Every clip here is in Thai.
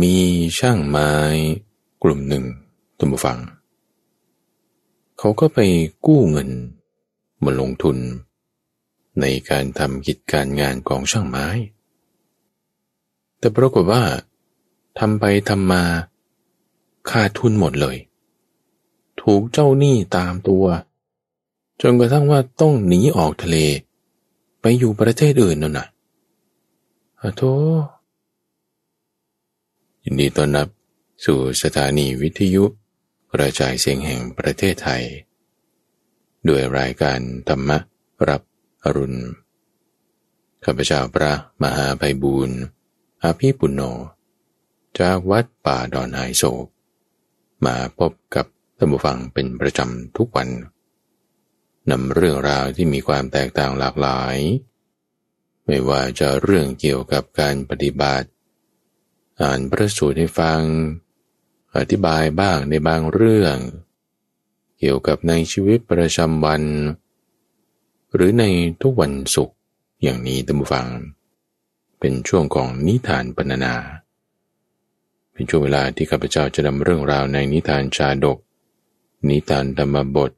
มีช่างไม้กลุ่มหนึ่งตัมฟัง เขาก็ไปกู้เงินมาลงทุน ในการทำกิจการงานของช่างไม้ แต่ปรากฏว่าทำไปทำมาขาดทุนหมดเลย ถูกเจ้าหนี้ตามตัว จนกระทั่งว่าต้องหนีออกทะเล ไปอยู่ประเทศอื่นนั่นน่ะอะโท ยินดีต้อนรับสู่สถานีวิทยุกระจายเสียงแห่งประเทศไทย ด้วยรายการธรรมรับอรุณ ข้าพเจ้าพระมหาภัยบูรณ์อาภีปุณโญจากวัดป่าดอนไฮโศก มาพบกับท่านผู้ฟังเป็นประจำทุกวันนำเรื่องราวที่มีความแตกต่างหลากหลาย ไม่ว่าจะเรื่องเกี่ยวกับการปฏิบัติ อ่านพระสูตรให้ฟัง อธิบายบ้างในบางเรื่อง เกี่ยวกับในชีวิตประจำวัน หรือในทุกวันศุกร์อย่างนี้ท่านผู้ฟัง เป็นช่วงของนิทานปรรณนา เป็นช่วงเวลาที่ข้าพเจ้าจะนำเรื่องราวในนิทานชาดก นิทานธรรมบท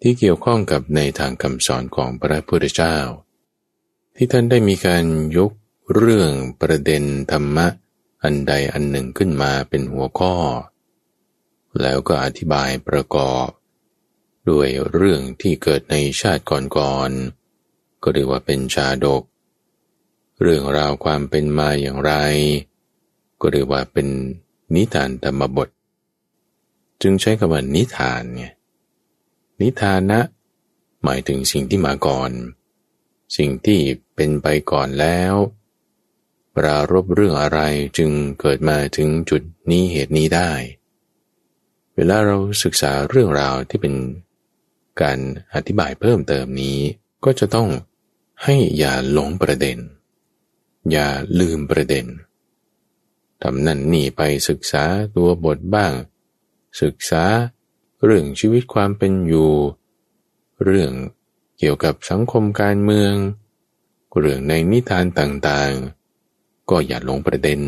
ที่เกี่ยวข้องกับในทางคำสอนของพระพุทธเจ้า ที่ท่านได้มีการยกเรื่องประเด็นธรรมะ อันใดอันหนึ่งขึ้นมาเป็นหัวข้อ แล้วก็อธิบายประกอบ ด้วยเรื่องที่เกิดในชาติก่อนๆก็เรียกว่าเป็นชาดก เรื่องราวความเป็นมาอย่างไร ก็เรียกว่าเป็นนิทานธรรมบท จึงใช้คำว่านิทานไงนิทานะ หมายถึงสิ่งที่มาก่อน สิ่งที่เป็นไปก่อนแล้ว ปรารบเรื่องอะไรจึงเกิดมาถึงจุดนี้เหตุนี้ได้ เวลาเราศึกษาเรื่องราวที่เป็นการอธิบายเพิ่มเติมนี้ ก็จะต้องให้อย่าหลงประเด็น อย่าลืมประเด็นทำนั่นนี่ไปศึกษาตัวบทบ้าง ศึกษาเรื่องชีวิตความเป็นอยู่ เรื่องเกี่ยวกับสังคมการเมือง เรื่องในนิทานต่างๆ ก็อย่าหลงประเด็น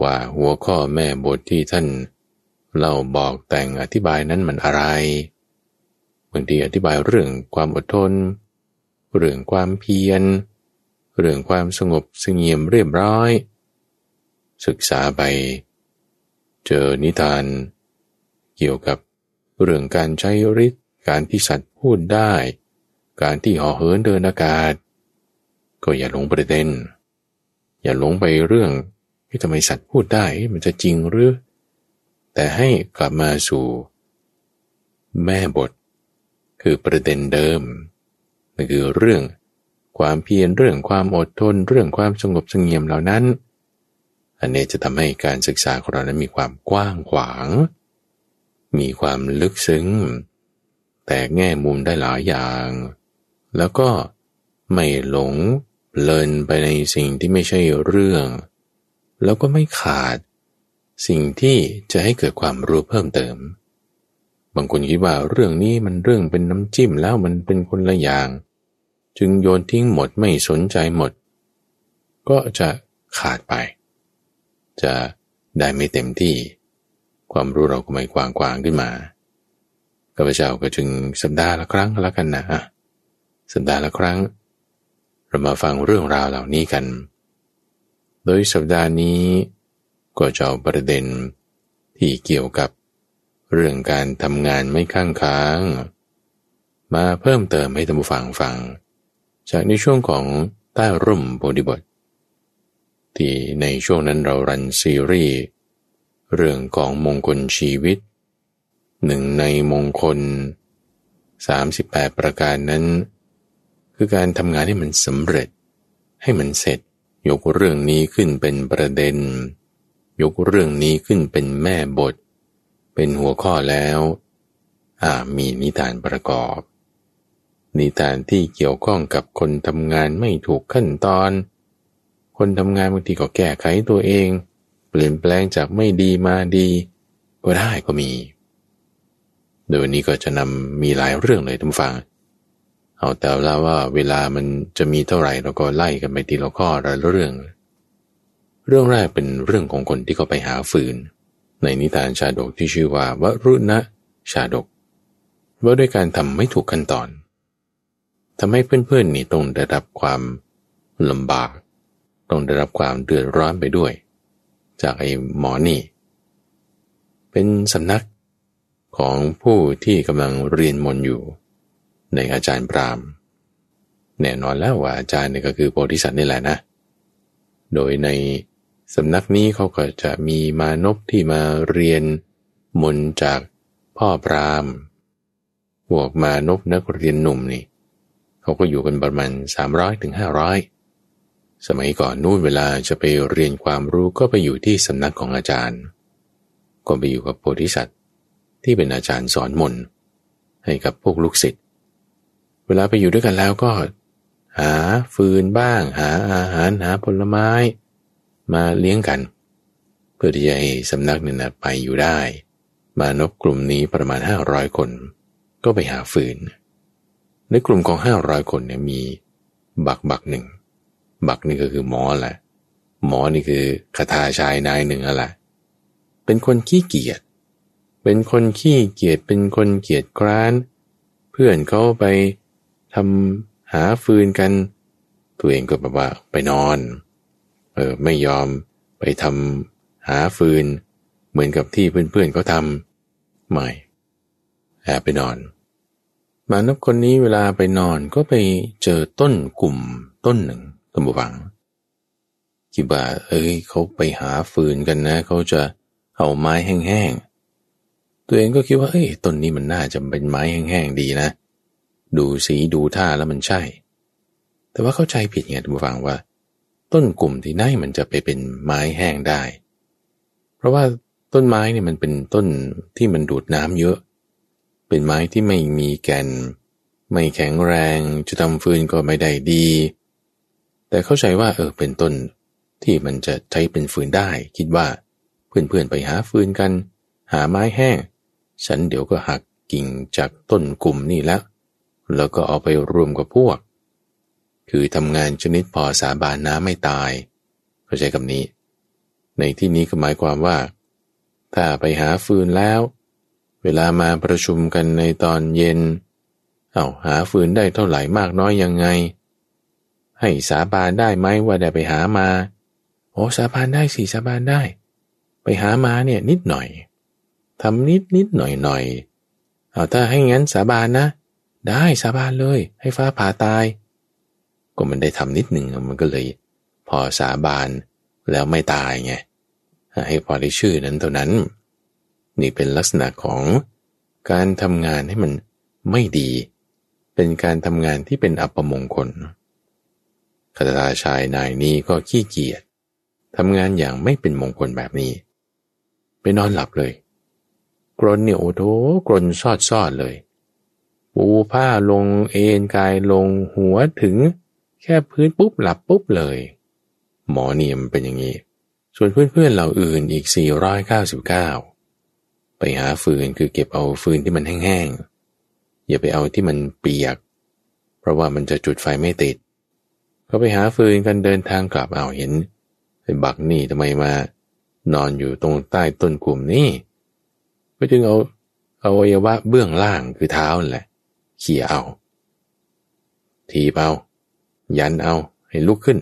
ว่าหัวข้อแม่บทที่ท่านเล่าบอกแต่งอธิบายนั้นมันอะไรบางทีอธิบายเรื่องความอดทน เรื่องความเพียร เรื่องความสงบสงเงียมเรียบร้อย ศึกษาไป เจอนิทาน เกี่ยวกับเรื่องการใช้ฤทธิ์การที่สัตว์พูดได้ การที่ห่อเหินเดินอากาศ ก็อย่าหลงประเด็น อย่าหลงไปเรื่องที่ทำไมสัตว์พูดได้มันจะจริงหรือ แต่ให้กลับมาสู่ แม่บท คือประเด็นเดิมนั่นคือเรื่องความเพียรเรื่องความอดทน เรื่องความสงบสงเงียมเหล่านั้น อันนี้จะทำให้การศึกษาของเรานั้นมีความกว้างขวาง มีความลึกซึ้ง แต่แง่มุมได้หลายอย่าง แล้วก็ไม่หลง ลินไปในสิ่งที่ไม่ใช่เรื่อง แล้วก็ไม่ขาด สิ่งที่จะให้เกิดความรู้เพิ่มเติม บางคนคิดว่าเรื่องนี้มันเรื่องเป็นน้ำจิ้มแล้วมันเป็นคนละอย่าง จึงโยนทิ้งหมดไม่สนใจหมด ก็จะขาดไป จะได้ไม่เต็มที่ ความรู้เราก็ไม่กว้างกวางขึ้นมาข้าพเจ้าก็จึงสัปดาห์ละครั้งละกันนะสัปดาห์ละครั้ง เรามาฟังเรื่องราวเหล่านี้กัน โดยสัปดาห์นี้ก็จะเอาประเด็นที่เกี่ยวกับเรื่องการทำงานไม่ข้างค้าง มาเพิ่มเติมให้ท่านผู้ฟังฟัง จากในช่วงของใต้ร่มโพธิบท ที่ในช่วงนั้นเรารันซีรีส์เรื่องของมงคลชีวิตหนึ่งในมงคล 38 ประการนั้น คือการทำงานให้มันสำเร็จ ให้มันเสร็จ ยกเรื่องนี้ขึ้นเป็นประเด็น ยกเรื่องนี้ขึ้นเป็นแม่บท เป็นหัวข้อแล้ว อ่ามีนิทานประกอบ นิทานที่เกี่ยวข้องกับคนทำงานไม่ถูกขั้นตอน คนทำงานบางทีก็แก้ไขตัวเอง เปลี่ยนแปลงจากไม่ดีมาดี ก็ได้ก็มี โดยวันนี้ก็จะนำมีหลายเรื่องเลยทุกฟัง เอาแต่ละว่าเวลามันจะมีเท่าไหร่เราก็ไล่กันไปทีละข้อละเรื่อง เรื่องแรกเป็นเรื่องของคนที่เขาไปหาฟืน ในนิทานชาดกที่ชื่อว่าวรุณะชาดก ว่าด้วยการทำไม่ถูกขั้นตอนทำให้เพื่อนๆนี่ต้องได้รับความลำบาก ต้องได้รับความเดือดร้อนไปด้วย จากไอ้หมอนี่ เป็นสำนักของผู้ที่กำลังเรียนมนอยู่ ในอาจารย์ปรามแน่นอนแล้วว่าอาจารย์นี่ก็คือโพธิสัตว์นี่แหละนะ โดยในสำนักนี้เขาก็จะมีมานพที่มาเรียนมนจากพ่อปรามบวกมานพนักเรียนหนุ่มนี่เขาก็อยู่กันประมาณ300ถึง500 สมัยก่อนนู่นเวลาจะไปเรียนความรู้ก็ไปอยู่ที่สำนักของอาจารย์ ก็ไปอยู่กับโพธิสัตว์ที่เป็นอาจารย์สอนมนให้กับพวกลูกศิษย์ เวลาไปอยู่ด้วยกันแล้วก็ หาฟืนบ้าง หาอาหารหาผลไม้ มาเลี้ยงกัน เพื่อที่จะให้สำนักเนี่ยนะไปอยู่ได้ มานพกลุ่มนี้ประมาณ 500 คน ก็ไปหาฟืน ในกลุ่มของห้าร้อยคนเนี่ยมีบักบักหนึ่ง บักนี่ก็คือหมอแหละ หมอนี่คือคาถาชายนายหนึ่งอะไรเป็นคนขี้เกียจเป็นคนขี้เกียจเป็นคนเกียจกร้าน เพื่อนเขาไป ทำหาฟืนกัน ตัวเองก็แบบว่าไปนอน เออไม่ยอมไปทำหาฟืน เหมือนกับที่เพื่อนๆเขาทำไม่แอบไปนอนมานพคนนี้เวลาไปนอนก็ไปเจอต้นกลุ่มต้นหนึ่งตัมบูฟังคิดว่าเอ้ยเขาไปหาฟืนกันนะ เขาจะเอาไม้แห้งๆ ตัวเองก็คิดว่าเฮ้ยต้นนี้มันน่าจะเป็นไม้แห้งๆดีนะ ดูสีดูท่าแล้วมันใช่ แต่ว่าเข้าใจผิดไงท่านผู้ฟังว่า ต้นกลุ่มที่ไหนมันจะไปเป็นไม้แห้งได้ เพราะว่าต้นไม้เนี่ยมันเป็นต้นที่มันดูดน้ำเยอะ เป็นไม้ที่ไม่มีแกนไม่แข็งแรง จะทำฟืนก็ไม่ได้ดี แต่เข้าใจว่าเออเป็นต้นที่มันจะใช้เป็นฟืนได้ คิดว่าเพื่อนๆไปหาฟืนกัน หาไม้แห้ง ฉันเดี๋ยวก็หักกิ่งจากต้นกลุ่มนี่แล้ว แล้วก็เอาไปรวมกับพวก คือทำงานชนิดพอสาบานน้ำไม่ตายเข้าใจคำนี้ ในที่นี้ก็หมายความว่า ถ้าไปหาฟืนแล้ว เวลามาประชุมกันในตอนเย็น เอาหาฟืนได้เท่าไหร่มากน้อยยังไง ให้สาบานได้ไหมว่าได้ไปหามาโอ้สาบานได้สิสาบานได้ ไปหามาเนี่ยนิดหน่อยทำนิดนิดหน่อยหน่อยเอาถ้าให้งั้นสาบานนะ ได้สาบานเลย ให้ฟ้าผ่าตาย ก็มันได้ทำนิดหนึ่งมันก็เลย พอสาบานแล้วไม่ตายไงให้พอได้ชื่อนั้นเท่านั้น นี่เป็นลักษณะของการทำงานให้มันไม่ดี เป็นการทำงานที่เป็นอัปมงคลคาถาชายนายนี้ก็ขี้เกียจทำงานอย่างไม่เป็นมงคลแบบนี้ ไปนอนหลับเลย กรนเนี่ยโอ้โถกรนซอดซอดเลย ปูผ้าลงเอนกายลงหัวถึง แค่พื้นปุ๊บหลับปุ๊บเลย หมอเนียมเป็นอย่างนี้ ส่วนเพื่อนๆเหล่าอื่นอีก 499 ไปหาฟืนคือเก็บเอาฟืนที่มันแห้งๆ อย่าไปเอาที่มันเปียก เพราะว่ามันจะจุดไฟไม่ติด เขาไปหาฟืนกันเดินทางกลับเอาเห็นไอ้บักนี่ทำไมมานอนอยู่ตรงใต้ต้นกลุ่มนี่ไปถึงเอาเอาอวัยวะเบื้องล่างคือเท้าแหละ เขี่ยเอา ทีเปายันเอา ให้ลุกขึ้น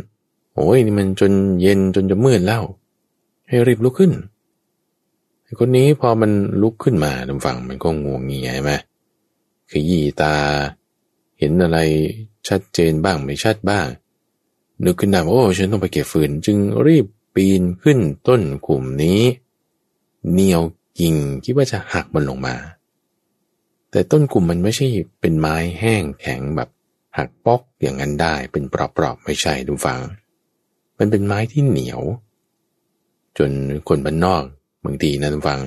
โอ้ยนี่มันจนเย็นจนจะมืดแล้ว ให้รีบลุกขึ้นคนนี้พอมันลุกขึ้นมาทางฝั่งมันก็งวงเงียใช่ไหมขยี้ตา เห็นอะไรชัดเจนบ้างไม่ชัดบ้าง นึกขึ้นได้โอ้ฉันต้องไปเก็บฟืน จึงรีบปีนขึ้นต้นกลุ่มนี้ เหนียวกิ่งคิดว่าจะหักมันลงมา แต่ต้นกลุ่มมันไม่ใช่เป็นไม้แห้งแข็งแบบหักปอกอย่างนั้นได้เป็นปรอบๆไม่ใช่ดูฟัง มันเป็นไม้ที่เหนียว จนคนบ้านนอกบางทีนะทุกฟัง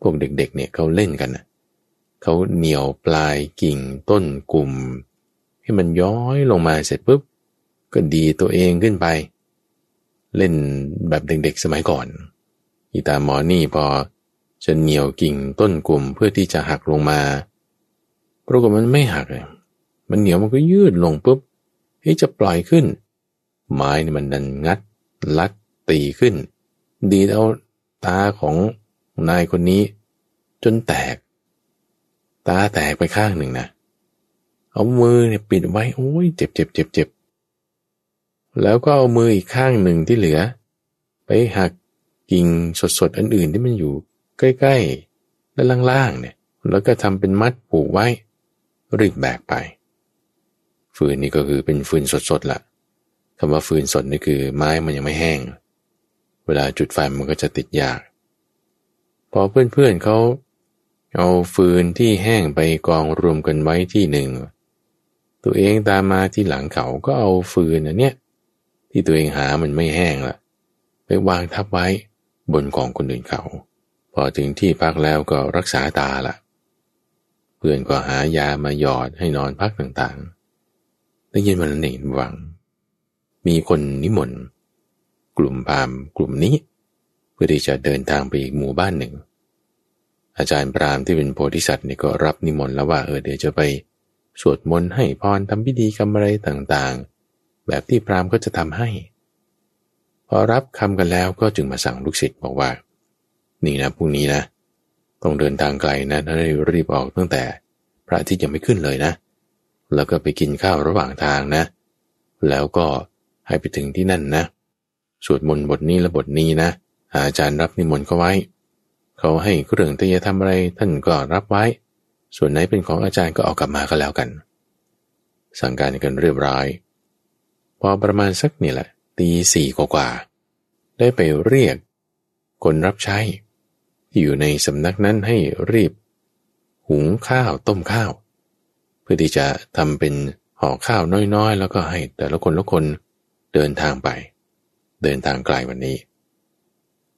พวกเด็กๆเนี่ยเขาเล่นกันนะเขาเหนียวปลายกิ่งต้นกลุ่ม ให้มันย้อยลงมาเสร็จปุ๊บ ก็ดีตัวเองขึ้นไป เล่นแบบเด็กๆสมัยก่อนอีตาหมอนี่พอ จะเหนียวกิ่งต้นกลุ่มเพื่อที่จะหักลงมาปรากฏมันไม่หักเลยมันเหนียวมันก็ยืดลงปุ๊บเฮ้จะปล่อยขึ้น ไม้นี่มันดันงัด ลัดตีขึ้น ดีเอาตาของนายคนนี้ จนแตก ตาแตกไปข้างหนึ่งนะเอามือเนี่ยปิดไว้โอ้ยเจ็บเจ็บเจ็บเจ็บแล้วก็เอามืออีกข้างหนึ่งที่เหลือ ไปหักกิ่งสดๆอันอื่นที่มันอยู่ ใกล้ๆและล่างๆเนี่ยแล้วก็ทำเป็นมัดผูกไว้รีบแบกไป ฟืนนี่ก็คือเป็นฟืนสดๆละคำว่าฟืนสดนี่คือไม้มันยังไม่แห้ง เวลาจุดไฟมันก็จะติดยาก พอเพื่อนๆเขาเอาฟืนที่แห้งไปกองรวมกันไว้ที่หนึ่ง ตัวเองตามมาที่หลังเขาก็เอาฟืนอันเนี้ยที่ตัวเองหามันไม่แห้งละไปวางทับไว้บนกองคนอื่นเขา พอถึงที่พักแล้วก็รักษาตาละเพื่อนก็หายามาหยอดให้นอนพักต่างๆได้ยินวันนั้นเองวัง มีคนนิมนต์กลุ่มพามกลุ่มนี้ เพื่อที่จะเดินทางไปอีกหมู่บ้านหนึ่ง อาจารย์ปรามที่เป็นโพธิสัตว์นี่ก็รับนิมนต์แล้วว่าเออเดี๋ยวจะไปสวดมนต์ให้พรทำพิธีกรรมอะไรต่างๆ แบบที่พรามก็จะทำให้ พอรับคำกันแล้วก็จึงมาสั่งลูกศิษย์บอกว่า นี่นะพรุ่งนี้นะ ต้องเดินทางไกลนะถ้าได้รีบออกตั้งแต่พระอาทิตย์ยังไม่ขึ้นเลยนะ แล้วก็ไปกินข้าวระหว่างทางนะ แล้วก็ให้ไปถึงที่นั่นนะ สวดมนต์บทนี้และบทนี้นะ อาจารย์รับนิมนต์เขาไว้ เขาให้เครื่องที่จะทำอะไรท่านก็รับไว้ ส่วนไหนเป็นของอาจารย์ก็เอากลับมาก็แล้วกัน สั่งการกันเรียบร้อย พอประมาณสักนี่แหละตีสี่กว่า ได้ไปเรียกคนรับใช้ ที่อยู่ในสำนักนั้นให้รีบ หุงข้าวต้มข้าว เพื่อที่จะทำเป็นห่อข้าวน้อยๆ แล้วก็ให้แต่ละคนละคนเดินทางไป เดินทางไกลวันนี้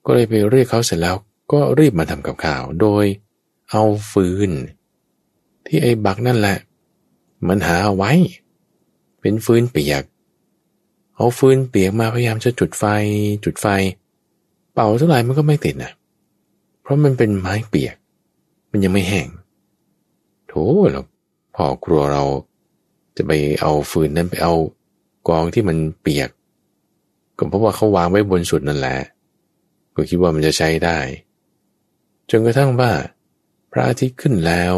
ก็เลยไปเรียกเขาเสร็จแล้วก็รีบมาทำกับข้าว โดยเอาฟืน ที่ไอ้บักนั่นแหละ มันหาไว้ เป็นฟืนเปียก เอาฟืนเปียกมาพยายามจะจุดไฟ จุดไฟ เป่าเท่าไหร่มันก็ไม่ติดนะเราะมันเป็นไม้เปียก มันยังไม่แห้งโถเราพ่อครัวเราจะไปเอาฟืนนั้นไปเอากองที่มันเปียก ก็เพราะว่าเขาวางไว้บนสุดนั่นแหละ ก็คิดว่ามันจะใช้ได้ จนกระทั่งว่า พระอาทิตย์ขึ้นแล้ว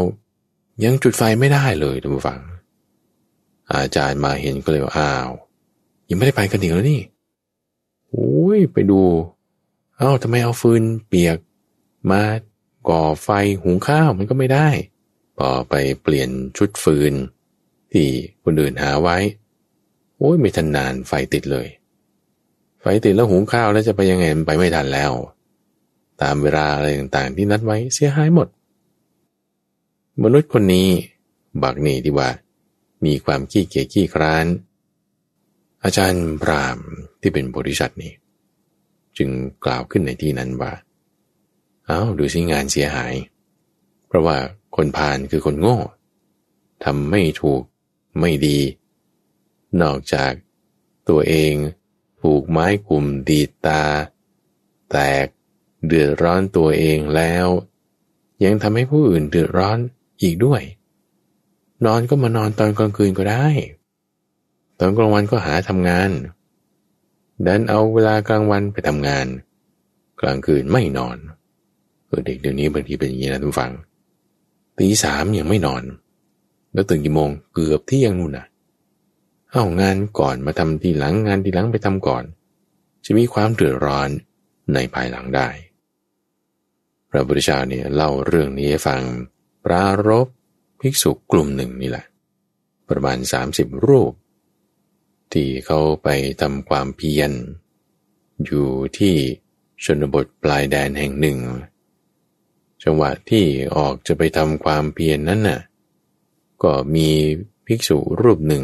ยังจุดไฟไม่ได้เลยท่านผู้ฟัง อาจารย์มาเห็นก็เลยอ้าว ยังไม่ได้ไปกันอีกแล้วนี่โอ้ยไปดู เอ้าทำไมเอาฟืนเปียก มาก่อไฟหุงข้าวมันก็ไม่ได้ พอไปเปลี่ยนชุดฟืน ที่คนอื่นหาไว้ โอ้ยไม่ทันนานไฟติดเลย ไฟติดแล้วหุงข้าวแล้วจะไปยังไงมันไปไม่ทันแล้ว ตามเวลาอะไรต่างๆ ที่นัดไว้เสียหายหมด มนุษย์คนนี้บักนี่ที่ว่า มีความขี้เกียจขี้คร้าน อาจารย์พรามที่เป็นบริษัทนี้ จึงกล่าวขึ้นในที่นั้นว่า เอาดูสิงานเสียหาย เพราะว่าคนพาลคือคนโง่ทำไม่ถูกไม่ดี นอกจากตัวเองถูกไม้กลุ่มดีตา แตกเดือดร้อนตัวเองแล้ว ยังทำให้ผู้อื่นเดือดร้อนอีกด้วย นอนก็มานอนตอนกลางคืนก็ได้ ตอนกลางวันก็หาทำงาน ดันเอาเวลากลางวันไปทำงาน กลางคืนไม่นอน เออเด็กเดี๋ยวนี้บางทีเป็นอย่างนี้นะทุกฝังตีสามยังไม่นอน แล้วตื่นกี่โมงเกือบที่ยังนู่นนะเอางานก่อนมาทำทีหลังงานทีหลังไปทำก่อน จะมีความเดือดร้อนในภายหลังได้ พระพุทธเจ้าเนี่ยเล่าเรื่องนี้ให้ฟัง ปรารบภิกษุกลุ่มหนึ่งนี่แหละ ประมาณสามสิบรูป ที่เขาไปทำความเพียรอยู่ที่ชนบทปลายแดนแห่งหนึ่ง จังหวะที่ออกจะไปทำความเพียรนนั้นน่ะ ก็มีภิกษุรูปหนึ่ง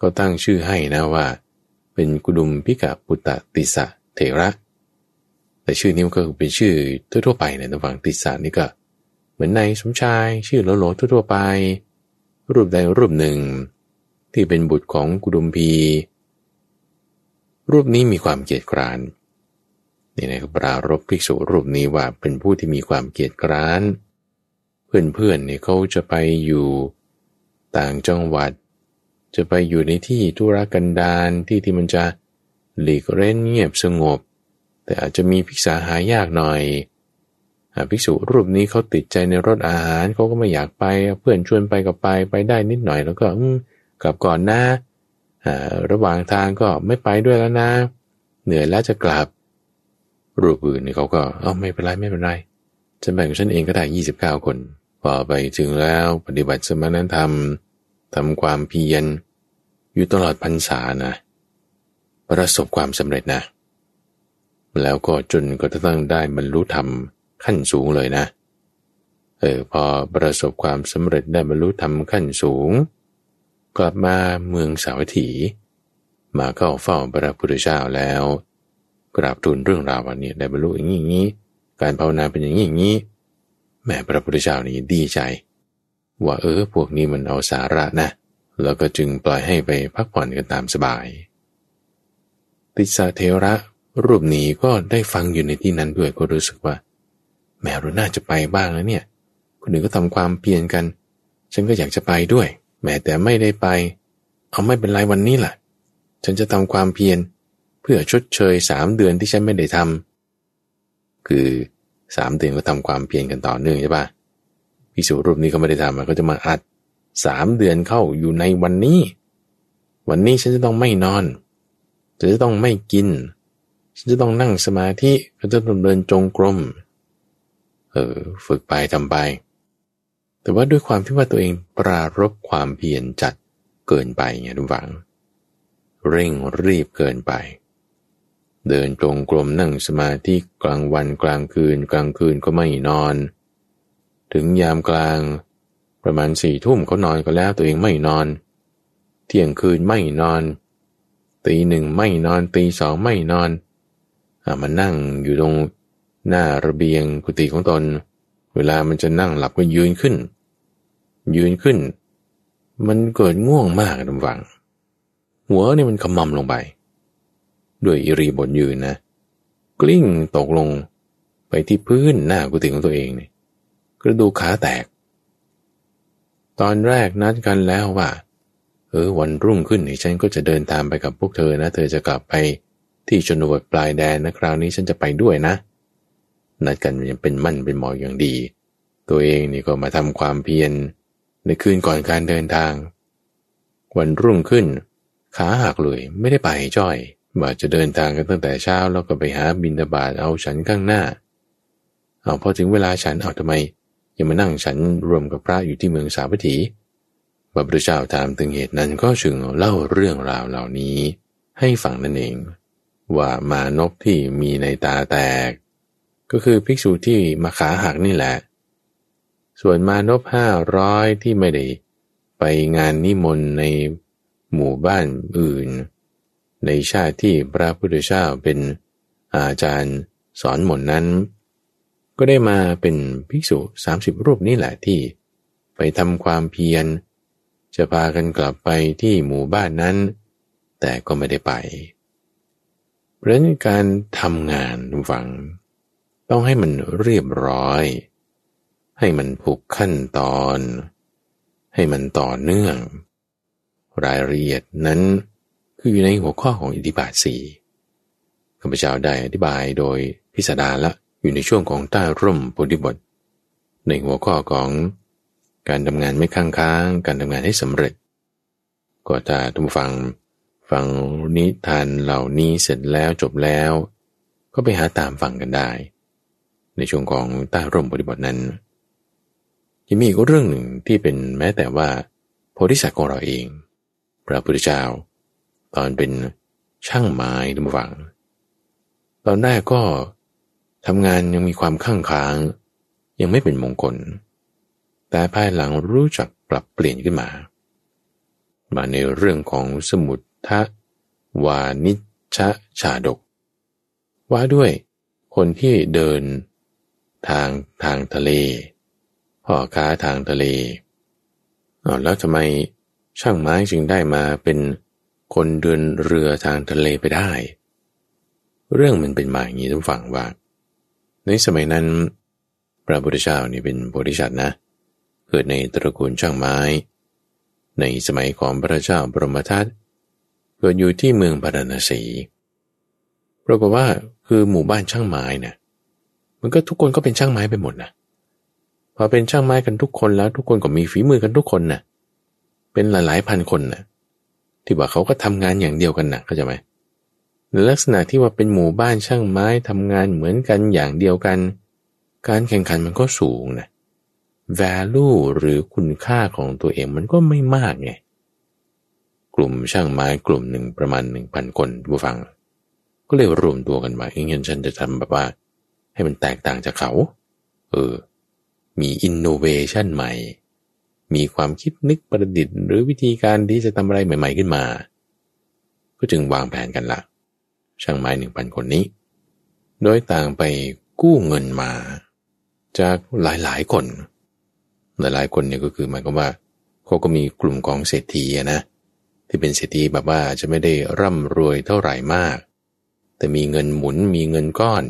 ก็ตั้งชื่อให้นะว่า เป็นกุดุมพิกะปุตตติสะเถระ แต่ชื่อนี้ก็เป็นชื่อทั่วๆไปในระหว่างติสะนี่ก็ เหมือนในสมชาย ชื่อโลโลทั่วๆไป รูปใดรูปหนึ่ง ที่เป็นบุตรของกุดุมพี รูปนี้มีความเกียดคร้าน นี่นะปรารบภิกษุรูปนี้ว่าเป็นผู้ที่มีความเกียจคร้าน เพื่อนๆเนี่ยเขาจะไปอยู่ต่างจังหวัด จะไปอยู่ในที่ทุรกันดารที่ที่มันจะหลีกเร้นเงียบสงบ แต่อาจจะมีภิกษาหายากหน่อยภิกษุรูปนี้เขาติดใจในรสอาหารเขาก็ไม่อยากไปเพื่อนชวนไปก็ไปไปได้นิดหน่อยแล้วก็กลับก่อนนะระหว่างทางก็ไม่ไปด้วยแล้วนะ เหนื่อยแล้วจะกลับ รูปอื่นนี่เขาก็เออไม่เป็นไรไม่เป็นไรจะแบ่งฉันเองก็ได้ยี่สิบเก้าคน พอไปถึงแล้วปฏิบัติสมณธรรมทำความเพียรอยู่ตลอดพรรษานะ ประสบความสำเร็จนะ แล้วก็จนก็จะต้องได้บรรลุธรรมขั้นสูงเลยนะเออพอประสบความสำเร็จได้บรรลุธรรมขั้นสูง กลับมาเมืองสาวัตถี มาเข้าเฝ้าพระพุทธเจ้าแล้ว กราบทูลเรื่องราววันนี้ได้บรรลุอย่างนี้ การภาวนาเป็นอย่างนี้อย่างนี้แม่พระพุทธเจ้านี่ดีใจ ว่าเออพวกนี้มันเอาสาระนะ แล้วก็จึงปล่อยให้ไปพักผ่อนกันตามสบาย ติสาเทระรูปนี้ก็ได้ฟังอยู่ในที่นั้นด้วยก็รู้สึกว่า แม่เราน่าจะไปบ้างแล้วเนี่ย คนอื่นก็ทำความเพียรกัน ฉันก็อยากจะไปด้วย แม้แต่ไม่ได้ไป เอาไม่เป็นไรวันนี้แหละฉันจะทำความเพียร เพื่อชดเชยสามเดือนที่ฉันไม่ได้ทำคือสามเดือนก็ทำความเพียรกันต่อเนื่องใช่ปะพิสูรูปนี้ก็ไม่ได้ทำมันก็จะมาอัดสามเดือนเข้าอยู่ในวันนี้ วันนี้ฉันจะต้องไม่นอนฉันจะต้องไม่กิน ฉันจะต้องนั่งสมาธิก็จะต้องเดินจงกรมเออฝึกไปทำไป แต่ว่าด้วยความที่ว่าตัวเองปรารบความเพียรจัดเกินไปไงทุกฝัง เร่งรีบเกินไป เดินตรงกลมนั่งสมาธิกลางวันกลางคืน กลางคืนก็ไม่นอน ถึงยามกลาง ประมาณสี่ทุ่มเขานอนก็แล้วตัวเองไม่นอน เที่ยงคืนไม่นอน ตีหนึ่งไม่นอนตีสองไม่นอนอามานั่งอยู่ตรงหน้าระเบียงกุฏิของตน เวลามันจะนั่งหลับก็ยืนขึ้น ยืนขึ้น มันเกิดง่วงมากดำวัง หัวนี่มันขมำลงไป ด้วยอิริบทยืนนะ กลิ้งตกลงไปที่พื้นหน้ากุฏิของตัวเองเนี่ยกระดูกขาแตก ตอนแรกนัดกันแล้วว่า เออวันรุ่งขึ้นนี่ฉันก็จะเดินตามไปกับพวกเธอนะ เธอจะกลับไปที่ชนบทปลายแดนนะคราวนี้ฉันจะไปด้วยนะ นัดกันยังเป็นมั่นเป็นหมออย่างดี ตัวเองนี่ก็มาทำความเพียรในคืนก่อนการเดินทาง วันรุ่งขึ้น ขาหักเลยไม่ได้ไปจ้อย ว่าจะเดินทางกันตั้งแต่เช้าแล้วก็ไปหาบินตบาตเอาฉันข้างหน้า เอาพอถึงเวลาฉันเอาทำไม ยังมานั่งฉันรวมกับพระอยู่ที่เมืองสาวัตถีพระพุทธเจ้าถามถึงเหตุนั้นก็จึงเล่าเรื่องราวเหล่านี้ ให้ฟังนั่นเอง ว่ามานพที่มีในตาแตก ก็คือภิกษุที่มาขาหักนี่แหละ ส่วนมานพห้าร้อยที่ไม่ได้ไปงานนิมนต์ในหมู่บ้านอื่น ในชาติที่พระพุทธเจ้าเป็นอาจารย์สอนหมนนั้น ก็ได้มาเป็นภิกษุสามสิบรูปนี่แหละที่ ไปทำความเพียร จะพากันกลับไปที่หมู่บ้านนั้น แต่ก็ไม่ได้ไป เพราะนั้นการทำงานฝัง ต้องให้มันเรียบร้อย ให้มันผูกขั้นตอน ให้มันต่อเนื่อง รายละเอียดนั้น คืออยู่ในหัวข้อของอิทธิบาทสี่ข้าพเจ้าได้อธิบายโดยพิสดารละอยู่ในช่วงของใต้ร่มโพธิบท ในหัวข้อของการทำงานไม่ค้างค้าง การทำงานให้สำเร็จ ก็จะทุกฟังฟังนิทานเหล่านี้เสร็จแล้วจบแล้ว ก็ไปหาตามฟังกันได้ ในช่วงของใต้ร่มโพธิบทนั้นยังมีอีกเรื่องหนึ่งที่เป็นแม้แต่ว่า โพธิสัตว์ของเราเอง พระพุทธเจ้า ตอนเป็นช่างไม้ทุกฝัง ตอนแรกก็ทำงานยังมีความข้างค้าง ยังไม่เป็นมงคล แต่ภายหลังรู้จักปรับเปลี่ยนขึ้นมา มาในเรื่องของสมุททะวานิชะชาดก ว่าด้วยคนที่เดินทางทางทะเลพ่อค้าทางทะเล แล้วทำไมช่างไม้จึงได้มาเป็น คนเดินเรือทางทะเลไปได้ เรื่องมันเป็นมาอย่างนี้ทุกฝั่งว่า ในสมัยนั้น พระพุทธเจ้านี่เป็นโพธิสัตว์นะ เกิดในตระกูลช่างไม้ ในสมัยของพระเจ้าบรมทัตเกิดอยู่ที่เมืองปารณสีปรากฏว่าคือหมู่บ้านช่างไม้นี่ยมันก็ทุกคนก็เป็นช่างไม้ไปหมดนะพอเป็นช่างไม้กันทุกคนแล้วทุกคนก็มีฝีมือกันทุกคนนะ่ะเป็นหลายๆพันคนนะ่ะ ที่ว่าเขาก็ทำงานอย่างเดียวกันนะเข้าใจไหมในลักษณะที่ว่าเป็นหมู่บ้านช่างไม้ทำงานเหมือนกันอย่างเดียวกัน การแข่งขันมันก็สูงนะ value หรือคุณค่าของตัวเองมันก็ไม่มากไงกลุ่มช่างไม้กลุ่มหนึ่งประมาณหนึ่งพันคนผู้ฟัง ก็เลยรวมตัวกันมาเองฉันจะทำแบบว่า ให้มันแตกต่างจากเขา เออ มีอินโนเวชันใหม่ มีความคิดนึกประดิษฐ์ หรือวิธีการที่จะทำอะไรใหม่ ๆขึ้นมา ก็จึงวางแผนกันละช่างไม้หนึ่งพันคนนี้ โดยต่างไปกู้เงินมา จากหลายๆคน หลายๆคนเนี่ยก็คือหมายความว่าเขาก็มีกลุ่มของเศรษฐีนะที่เป็นเศรษฐีแบบว่าจะไม่ได้ร่ำรวยเท่าไหร่มาก แต่มีเงินหมุนมีเงินก้อน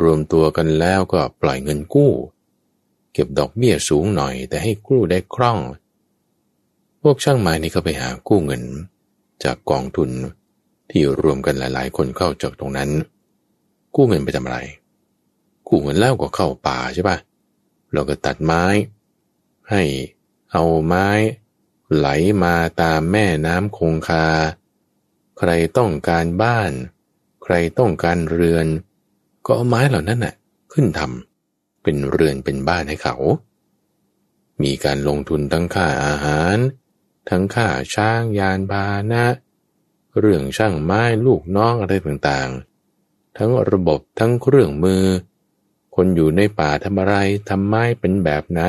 รวมตัวกันแล้วก็ปล่อยเงินกู้ เก็บดอกเบี้ยสูงหน่อย แต่ให้กู้ได้คล่อง พวกช่างไม้นี่ก็ไปหากู้เงิน จากกองทุนที่รวมกันหลายๆ คนเข้าจากตรงนั้น กู้เงินไปทำอะไร กู้เงินแล้วก็เข้าป่าใช่ปะเราก็ตัดไม้ ให้เอาไม้ไหลมาตามแม่น้ำคงคา ใครต้องการบ้าน ใครต้องการเรือน ก็เอาไม้เหล่านั้นน่ะ ขึ้นทำ เป็นเรือนเป็นบ้านให้เขา มีการลงทุนทั้งค่าอาหาร ทั้งค่าช้างยานพาหนะ เรื่องช่างไม้ลูกน้องอะไรต่างๆ ทั้งระบบทั้งเครื่องมือ คนอยู่ในป่าทำอะไรทำไม้เป็นแบบไหน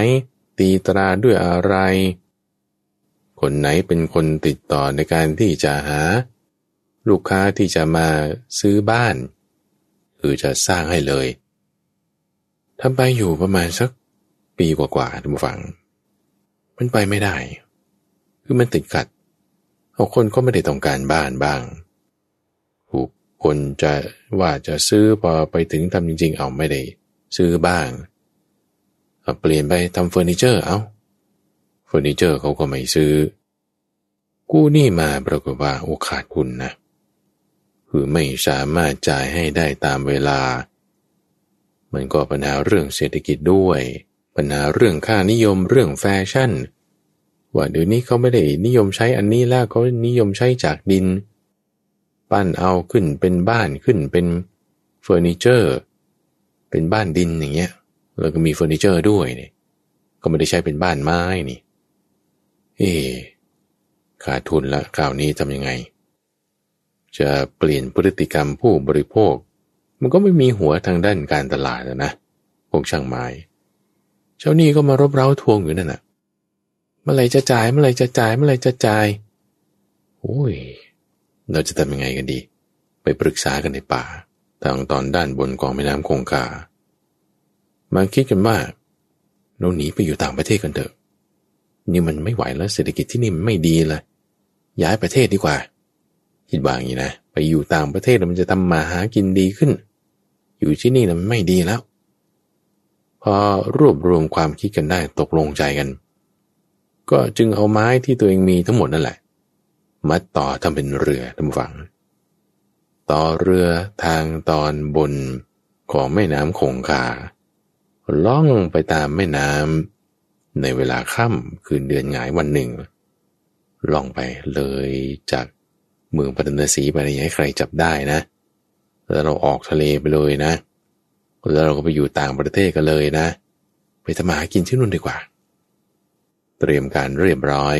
ตีตราด้วยอะไร คนไหนเป็นคนติดต่อในการที่จะหา ลูกค้าที่จะมาซื้อบ้าน คือจะสร้างให้เลย ทำไปอยู่ประมาณสักปีกว่าๆท่านผู้ฟัง มันไปไม่ได้ คือมันติดขัดเอาคนก็ไม่ได้ต้องการบ้านบ้างถูกคนจะว่าจะซื้อพอไปถึงทำจริง ๆ เอาไม่ได้ ซื้อบ้างเปลี่ยนไปทำเฟอร์นิเจอร์เอ้าเฟอร์นิเจอร์เขาก็ไม่ซื้อ กู้หนี้มาปรากฏว่าโอ้ขาดทุนนะ คือไม่สามารถจ่ายให้ได้ตามเวลา มันก็ปัญหาเรื่องเศรษฐกิจด้วย ปัญหาเรื่องค่านิยมเรื่องแฟชั่น ว่าเดี๋ยวนี้เขาไม่ได้นิยมใช้อันนี้แล้วเขานิยมใช้จากดิน ปั้นเอาขึ้นเป็นบ้านขึ้นเป็นเฟอร์นิเจอร์ เป็นบ้านดินอย่างเงี้ยแล้วก็มีเฟอร์นิเจอร์ด้วยเนี่ยก็ไม่ได้ใช้เป็นบ้านไม้นี่ เอขาดทุนละคราวนี้ทำยังไง จะเปลี่ยนพฤติกรรมผู้บริโภค มันก็ไม่มีหัวทางด้านการตลาดนะพวกช่างไม้เจ้านี่ก็มารบเร้าทวงอยู่นั่นน่ะเมื่อไรจะจ่ายเมื่อไรจะจ่ายเมื่อไรจะจ่ายโอ้ย เราจะทำยังไงกันดี ไปปรึกษากันในป่า ทางตอนด้านบนของแม่น้ำคงคามาคิดกันว่าเราหนีไปอยู่ต่างประเทศกันเถอะ นี่มันไม่ไหวแล้วเศรษฐกิจที่นี่มันไม่ดีเลยย้ายประเทศดีกว่า คิดว่าอย่างนี้นะ ไปอยู่ต่างประเทศมันจะทำมาหากินดีขึ้น อยู่ที่นี่นะไม่ดีแล้ว พอรวบรวมความคิดกันได้ตกลงใจกัน ก็จึงเอาไม้ที่ตัวเองมีทั้งหมดนั่นแหละมาต่อทำเป็นเรือทำฝัง ต่อเรือทางตอนบนของแม่น้ำคงคาล่องไปตามแม่น้ำในเวลาค่ำคืนเดือนหงายวันหนึ่ง ล่องไปเลยจากเมืองปัตตนสีไปให้ใครจับได้นะ แล้วเราออกทะเลไปเลยนะ แล้วเราก็ไปอยู่ต่างประเทศกันเลยนะ ไปทำมาหากินที่นู่นดีกว่า เตรียมการเรียบร้อย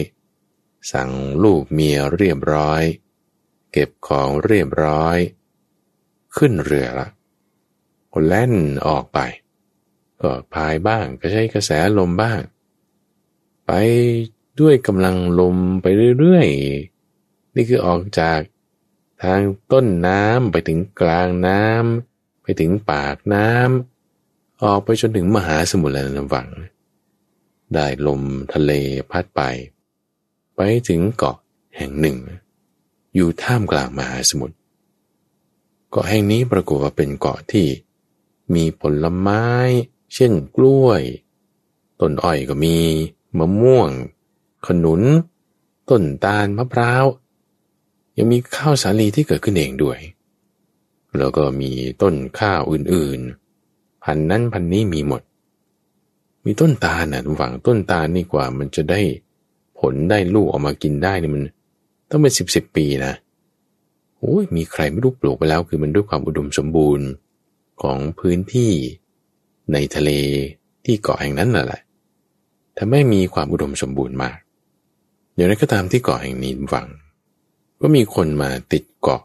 สั่งลูกเมียเรียบร้อย เก็บของเรียบร้อย ขึ้นเรือละแล่นออกไป ก็พายบ้างก็ใช้กระแสลมบ้าง ไปด้วยกำลังลมไปเรื่อยๆ นี่คือออกจาก ทางต้นน้ำไปถึงกลางน้ำไปถึงปากน้ำออกไปจนถึงมหาสมุทรแล้วนะฝัง ได้ลมทะเลพัดไป ไปถึงเกาะแห่งหนึ่ง อยู่ท่ามกลางมหาสมุทรเกาะแห่งนี้ปรากฏว่าเป็นเกาะที่ มีผลไม้ เช่นกล้วย ต้นอ้อยก็มี มะม่วง ขนุน ต้นตาลมะพร้าว ยังมีข้าวสาลีที่เกิดขึ้นเองด้วย แล้วก็มีต้นข้าวอื่นๆ พันนั้นพันนี้มีหมด มีต้นตาลนะทุกฝั่งต้นตาลนี่กว่ามันจะได้ผลได้ลูกออกมากินได้นี่มัน ต้องเป็นสิบสิบปีนะโอ้ยมีใครไม่รู้ปลูกไปแล้วคือมันด้วยความอุดมสมบูรณ์ของพื้นที่ในทะเลที่เกาะแห่งนั้นน่ะแหละถ้าไม่มีความอุดมสมบูรณ์มากอย่างไรก็ตามที่เกาะแห่งนี้ฝัง ก็มีคนมาติดเกาะ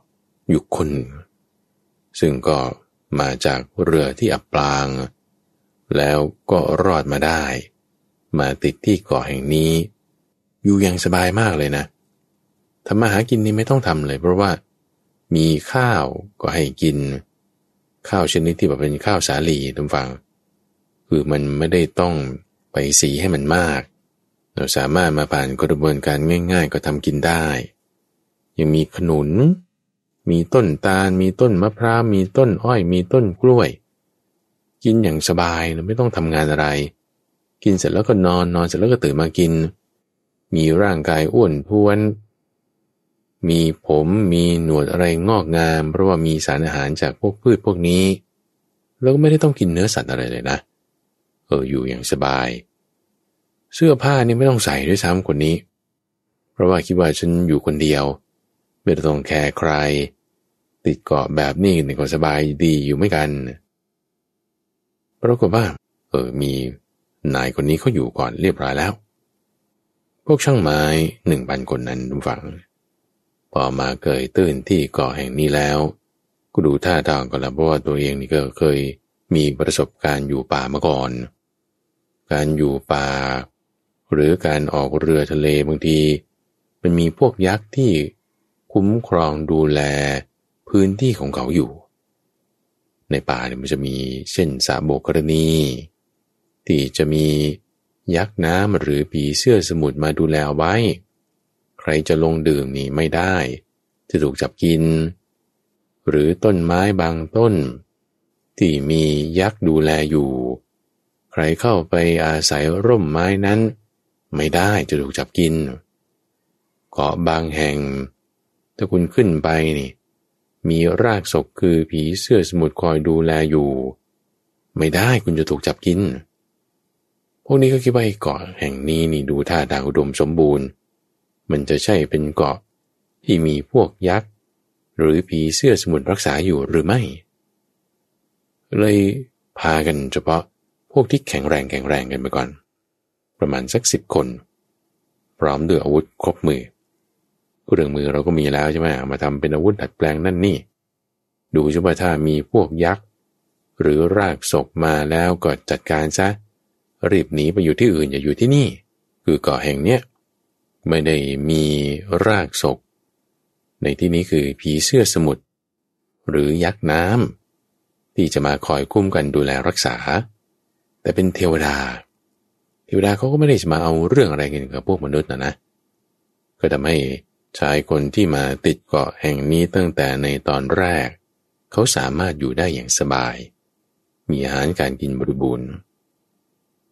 อยู่คน ซึ่งก็มาจากเรือที่อับปาง แล้วก็รอดมาได้ มาติดที่เกาะแห่งนี้ อยู่อย่างสบายมากเลยนะทำมาหากินนี่ไม่ต้องทำเลย เพราะว่ามีข้าวก็ให้กิน ข้าวชนิดที่แบบเป็นข้าวสาลีทุกฝังคือมันไม่ได้ต้องไปสีให้มันมาก เราสามารถมาผ่านกระบวนการง่าย ๆ ก็ทำกินได้ ยังมีขนุน มีต้นตาล มีต้นมะพร้าว มีต้นอ้อย มีต้นกล้วย กินอย่างสบายเราไม่ต้องทำงานอะไร กินเสร็จแล้วก็นอน นอนเสร็จแล้วก็ตื่นมากิน มีร่างกายอ้วนท้วน มีผมมีหนวดอะไรงอกงาม เพราะว่ามีสารอาหารจากพวกพืชพวกนี้ แล้วก็ไม่ได้ต้องกินเนื้อสัตว์อะไรเลยนะ เอออยู่อย่างสบาย เสื้อผ้านี่ไม่ต้องใส่ด้วยซ้ำคนนี้ เพราะว่าคิดว่าฉันอยู่คนเดียว ไม่ต้องแคร์ใคร ติดเกาะแบบนี้นี่ก็สบายดีอยู่ไม่กันปรากฏว่าเออมีนายคนนี้เขาอยู่ก่อนเรียบร้อยแล้ว พวกช่างไม้หนึ่งพันคนนั้นฝัง พอมาเกยตื่นที่เกาะแห่งนี้แล้ว ก็ดูท่าทางก็แล้วเพราะว่าตัวเองนี่ก็เคยมีประสบการณ์อยู่ป่ามาก่อน การอยู่ป่า หรือการออกเรือทะเลบางที มันมีพวกยักษ์ที่ คุ้มครองดูแลพื้นที่ของเขาอยู่ ในป่าเนี่ยมันจะมีเช่นสาโบกรณีที่จะมียักษ์น้ำหรือผีเสื้อสมุทรมาดูแลไว้ ใครจะลงดื่มนี่ไม่ได้ จะถูกจับกิน หรือต้นไม้บางต้น ที่มียักษ์ดูแลอยู่ ใครเข้าไปอาศัยร่มไม้นั้น ไม่ได้จะถูกจับกินเกาะบางแห่ง ถ้าคุณขึ้นไปนี่ มีรากศกคือผีเสื้อสมุทรคอยดูแลอยู่ ไม่ได้คุณจะถูกจับกิน พวกนี้ก็คิดว่าเกาะแห่งนี้นี่ดูท่าทางอุดมสมบูรณ์ มันจะใช่เป็นเกาะที่มีพวกยักษ์ หรือผีเสื้อสมุทรรักษาอยู่หรือไม่ เลยพากันเฉพาะพวกที่แข็งแรงแข็งแรงกันไปก่อน ประมาณสักสิบคน พร้อมด้วยอาวุธครบมือ เรื่องมือเราก็มีแล้วใช่ไหมมาทำเป็นอาวุธดัดแปลงนั่นนี่ ดูช่ว่าถ้ามีพวกยักษ์หรือรากศกมาแล้วก็จัดการซะ รีบหนีไปอยู่ที่อื่นอย่าอยู่ที่นี่ คือเกาะแห่งเนี้ยไม่ได้มีรากศกในที่นี้คือผีเสื้อสมุทรหรือยักษ์น้ำที่จะมาคอยคุ้มกันดูแลรักษา แต่เป็นเทวดา เทวดาเขาก็ไม่ได้จะมาเอาเรื่องอะไรกันกับพวกมนุษย์นะนะ ก็ทำให้ ชายคนที่มาติดเกาะแห่งนี้ตั้งแต่ในตอนแรก เขาสามารถอยู่ได้อย่างสบาย มีอาหารการกินบริบูรณ์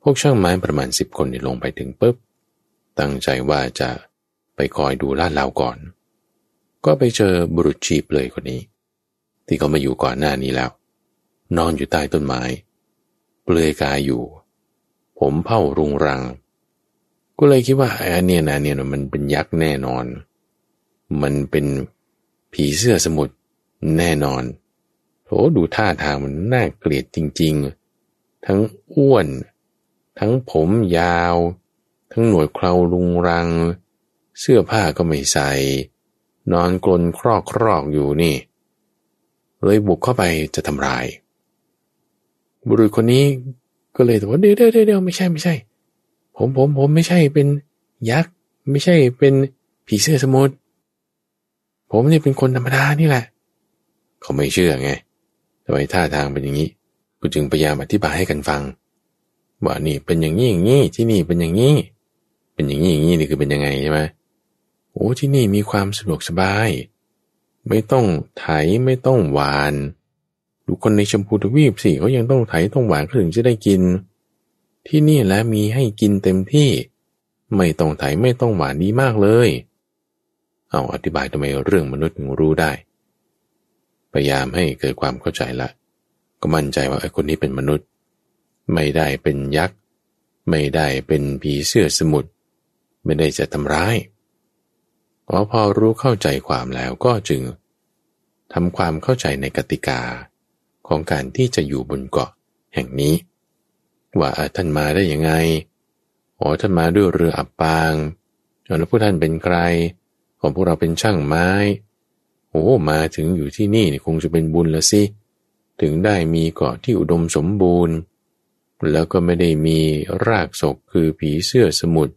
พวกช่างไม้ประมาณสิบคนลงไปถึงปุ๊บ ตั้งใจว่าจะไปคอยดูลาดเลาก่อน ก็ไปเจอบุรุษชีพเลยคนนี้ ที่เขามาอยู่ก่อนหน้านี้แล้ว นอนอยู่ใต้ต้นไม้ เปลือยกายอยู่ ผมเผ่ารุงรัง ก็เลยคิดว่าไอ้เนี่ยนะเนี่ยมันเป็นยักษ์แน่นอน มันเป็นผีเสื้อสมุทรแน่นอนโถดูท่าทางมันน่าเกลียดจริง ๆ ทั้งอ้วน ทั้งผมยาว ทั้งหนวดเคราลุงรัง เสื้อผ้าก็ไม่ใส่ นอนกลนครอกครอกอยู่นี่ เลยบุกเข้าไปจะทำลาย บุรุษคนนี้ก็เลยบอกว่าเดี๋ยวเดี๋ยวเดี๋ยวไม่ใช่ไม่ใช่ ผมผมผมไม่ใช่เป็นยักษ์ ไม่ใช่เป็นผีเสื้อสมุทร ผมนี่เป็นคนธรรมดานี่แหละ เขาไม่เชื่อไงทำไมท่าทางเป็นอย่างนี้กูจึงพยายามอธิบายให้กันฟัง ว่านี่เป็นอย่างนี้อย่างนี้ที่นี่เป็นอย่างนี้ เป็นอย่างนี้อย่างนี้นี่คือเป็นยังไงใช่ไหมโอ้ที่นี่มีความสะดวกสบาย ไม่ต้องไถไม่ต้องหวาน ดูคนในชมพูทวีปสิเขายังต้องไถต้องหวานถึงจะได้กิน ที่นี่แล้วมีให้กินเต็มที่ ไม่ต้องไถไม่ต้องหวานดีมากเลย เอาอธิบายทำไมเรื่องมนุษย์รู้ได้ พยายามให้เกิดความเข้าใจละ ก็มั่นใจว่าไอ้คนนี้เป็นมนุษย์ ไม่ได้เป็นยักษ์ ไม่ได้เป็นผีเสื้อสมุทรไม่ได้จะทำร้ายพอพอรู้เข้าใจความแล้วก็จึงทำความเข้าใจในกติกาของการที่จะอยู่บนเกาะแห่งนี้ ว่าท่านมาได้ยังไงอ๋อท่านมาด้วยเรืออับปางแล้วพวกท่านเป็นใคร ของพวกเราเป็นช่างไม้ โอ้มาถึงอยู่ที่นี่คงจะเป็นบุญละสิ ถึงได้มีเกาะที่อุดมสมบูรณ์ แล้วก็ไม่ได้มีรากศกคือผีเสื้อสมุทร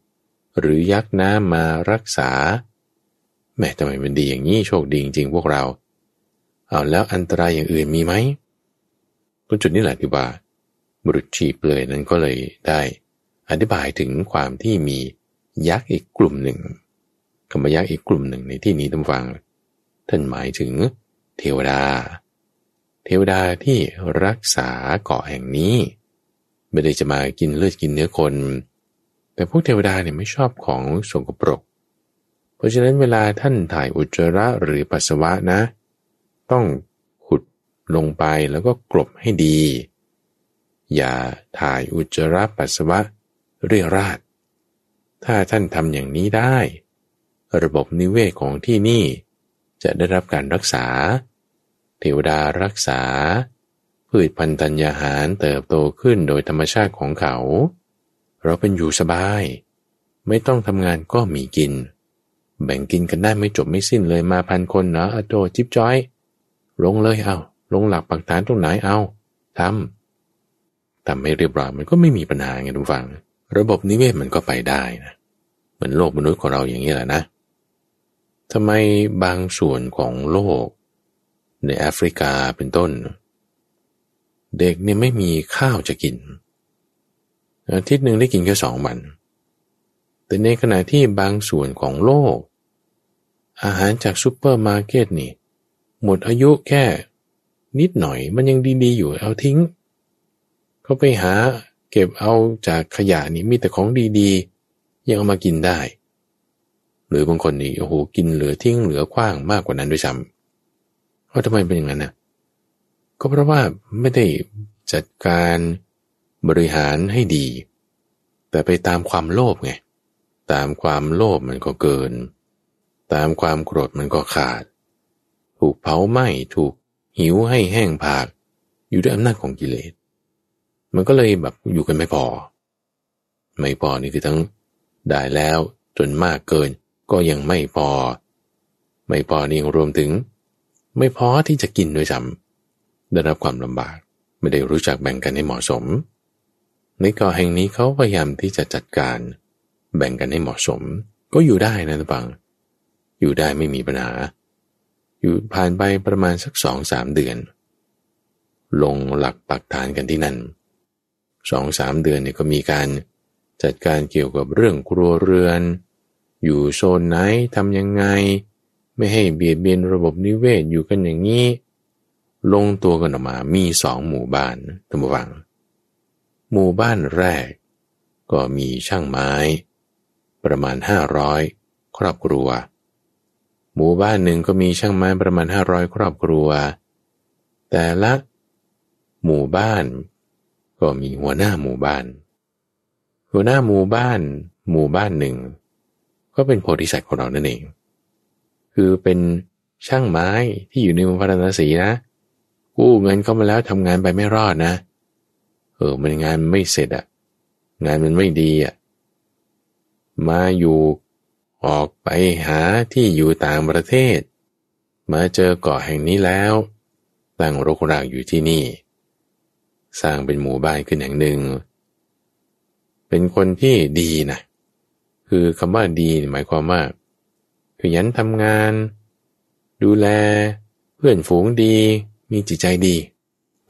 หรือยักษ์น้ำมารักษา แม่ทำไมมันดีอย่างนี้โชคดีจริงๆพวกเรา เอาแล้วอันตรายอย่างอื่นมีไหมตรงจุดนี้แหละที่ว่าบุรุษชีเปลยนั้นก็เลยได้อธิบายถึงความที่มียักษ์อีกกลุ่มหนึ่ง คำว่ายักษ์อีกกลุ่มหนึ่งในที่นี้ท่านฟัง ท่านหมายถึงเทวดา เทวดาที่รักษาเกาะแห่งนี้ ไม่ได้จะมากินเลือดกินเนื้อคน แต่พวกเทวดาเนี่ยไม่ชอบของสกปรก เพราะฉะนั้นเวลาท่านถ่ายอุจจาระหรือปัสสาวะนะ ต้องขุดลงไปแล้วก็กลบให้ดี อย่าถ่ายอุจจาระปัสสาวะเรียราดถ้าท่านทำอย่างนี้ได้ ระบบนิเวศของที่นี่ จะได้รับการรักษา เทวดารักษา พืชพันธุ์ธัญญาหารเติบโตขึ้นโดยธรรมชาติของเขา เราเป็นอยู่สบาย ไม่ต้องทำงานก็มีกิน แบ่งกินกันได้ไม่จบไม่สิ้นเลยมาพันคนเนาะอโตจิบจ้อย ลงเลยเอาลงหลักปักฐานตรงไหนเอาทำทำให้เรียบร้อยมันก็ไม่มีปัญหาไงทุกฝัง ระบบนิเวศมันก็ไปได้นะเหมือนโลกมนุษย์ของเราอย่างนี้แหละนะ ทำไมบางส่วนของโลก ในแอฟริกาเป็นต้น เด็กเนี่ยไม่มีข้าวจะกิน อาทิตย์หนึ่งได้กินแค่สองวัน แต่ในขณะที่บางส่วนของโลก อาหารจากซูเปอร์มาร์เก็ตนี่ หมดอายุแค่นิดหน่อยมันยังดีๆอยู่เอาทิ้ง เขาไปหาเก็บเอาจากขยะนี่มีแต่ของดีๆ ยังเอามากินได้ หรือบางคนนี่โอ้โหกินเหลือทิ้งเหลือขว้างมากกว่านั้นด้วยซ้ำว่าทำไมเป็นอย่างนั้นนะก็เพราะว่าไม่ได้จัดการบริหารให้ดี แต่ไปตามความโลภไงตามความโลภมันก็เกิน ตามความโกรธมันก็ขาด ถูกเผาไหม้ถูกหิวให้แห้งผาก อยู่ด้วยอำนาจของกิเลส มันก็เลยแบบอยู่กันไม่พอ ไม่พอนี่คือทั้งได้แล้วจนมากเกิน ก็ยังไม่พอ ไม่พอนี่ยรวมถึง ไม่พอที่จะกินด้วยซ้ำได้รับความลำบากไม่ได้รู้จักแบ่งกันให้เหมาะสม ในเกาะแห่งนี้เขาพยายามที่จะจัดการแบ่งกันให้เหมาะสม ก็อยู่ได้นะทุกฝัง อยู่ได้ไม่มีปัญหา อยู่ผ่านไปประมาณสักสองสามเดือน ลงหลักปักฐานกันที่นั่นสองสามเดือนเนี่ยก็มีการจัดการเกี่ยวกับเรื่องครัวเรือน อยู่โซนไหนทำยังไง ไม่ให้เบียดเบียนระบบนิเวศอยู่กันอย่างนี้ ลงตัวกันออกมามีสองหมู่บ้านทั้งหมดหมู่บ้านแรก ก็มีช่างไม้ ประมาณห้าร้อยครอบครัว หมู่บ้านหนึ่งก็มีช่างไม้ประมาณห้าร้อยครอบครัว แต่ละหมู่บ้าน ก็มีหัวหน้าหมู่บ้าน หัวหน้าหมู่บ้าน หมู่บ้านหนึ่ง ก็เป็นโพธิสัตว์ของเรานั่นเอง คือเป็นช่างไม้ที่อยู่ในมุมพระนศีนะ กู้เงินเข้ามาแล้วทำงานไปไม่รอดนะ เออ มันงานไม่เสร็จอะงานมันไม่ดีอะมาอยู่ออกไปหาที่อยู่ต่างประเทศ มาเจอเกาะแห่งนี้แล้วตั้งรกรากอยู่ที่นี่ สร้างเป็นหมู่บ้านขึ้นแห่งหนึ่ง เป็นคนที่ดีนะเคือคำว่าดีหมายความว่าขยันทำงาน ดูแล เพื่อนฝูงดี มีจิตใจดี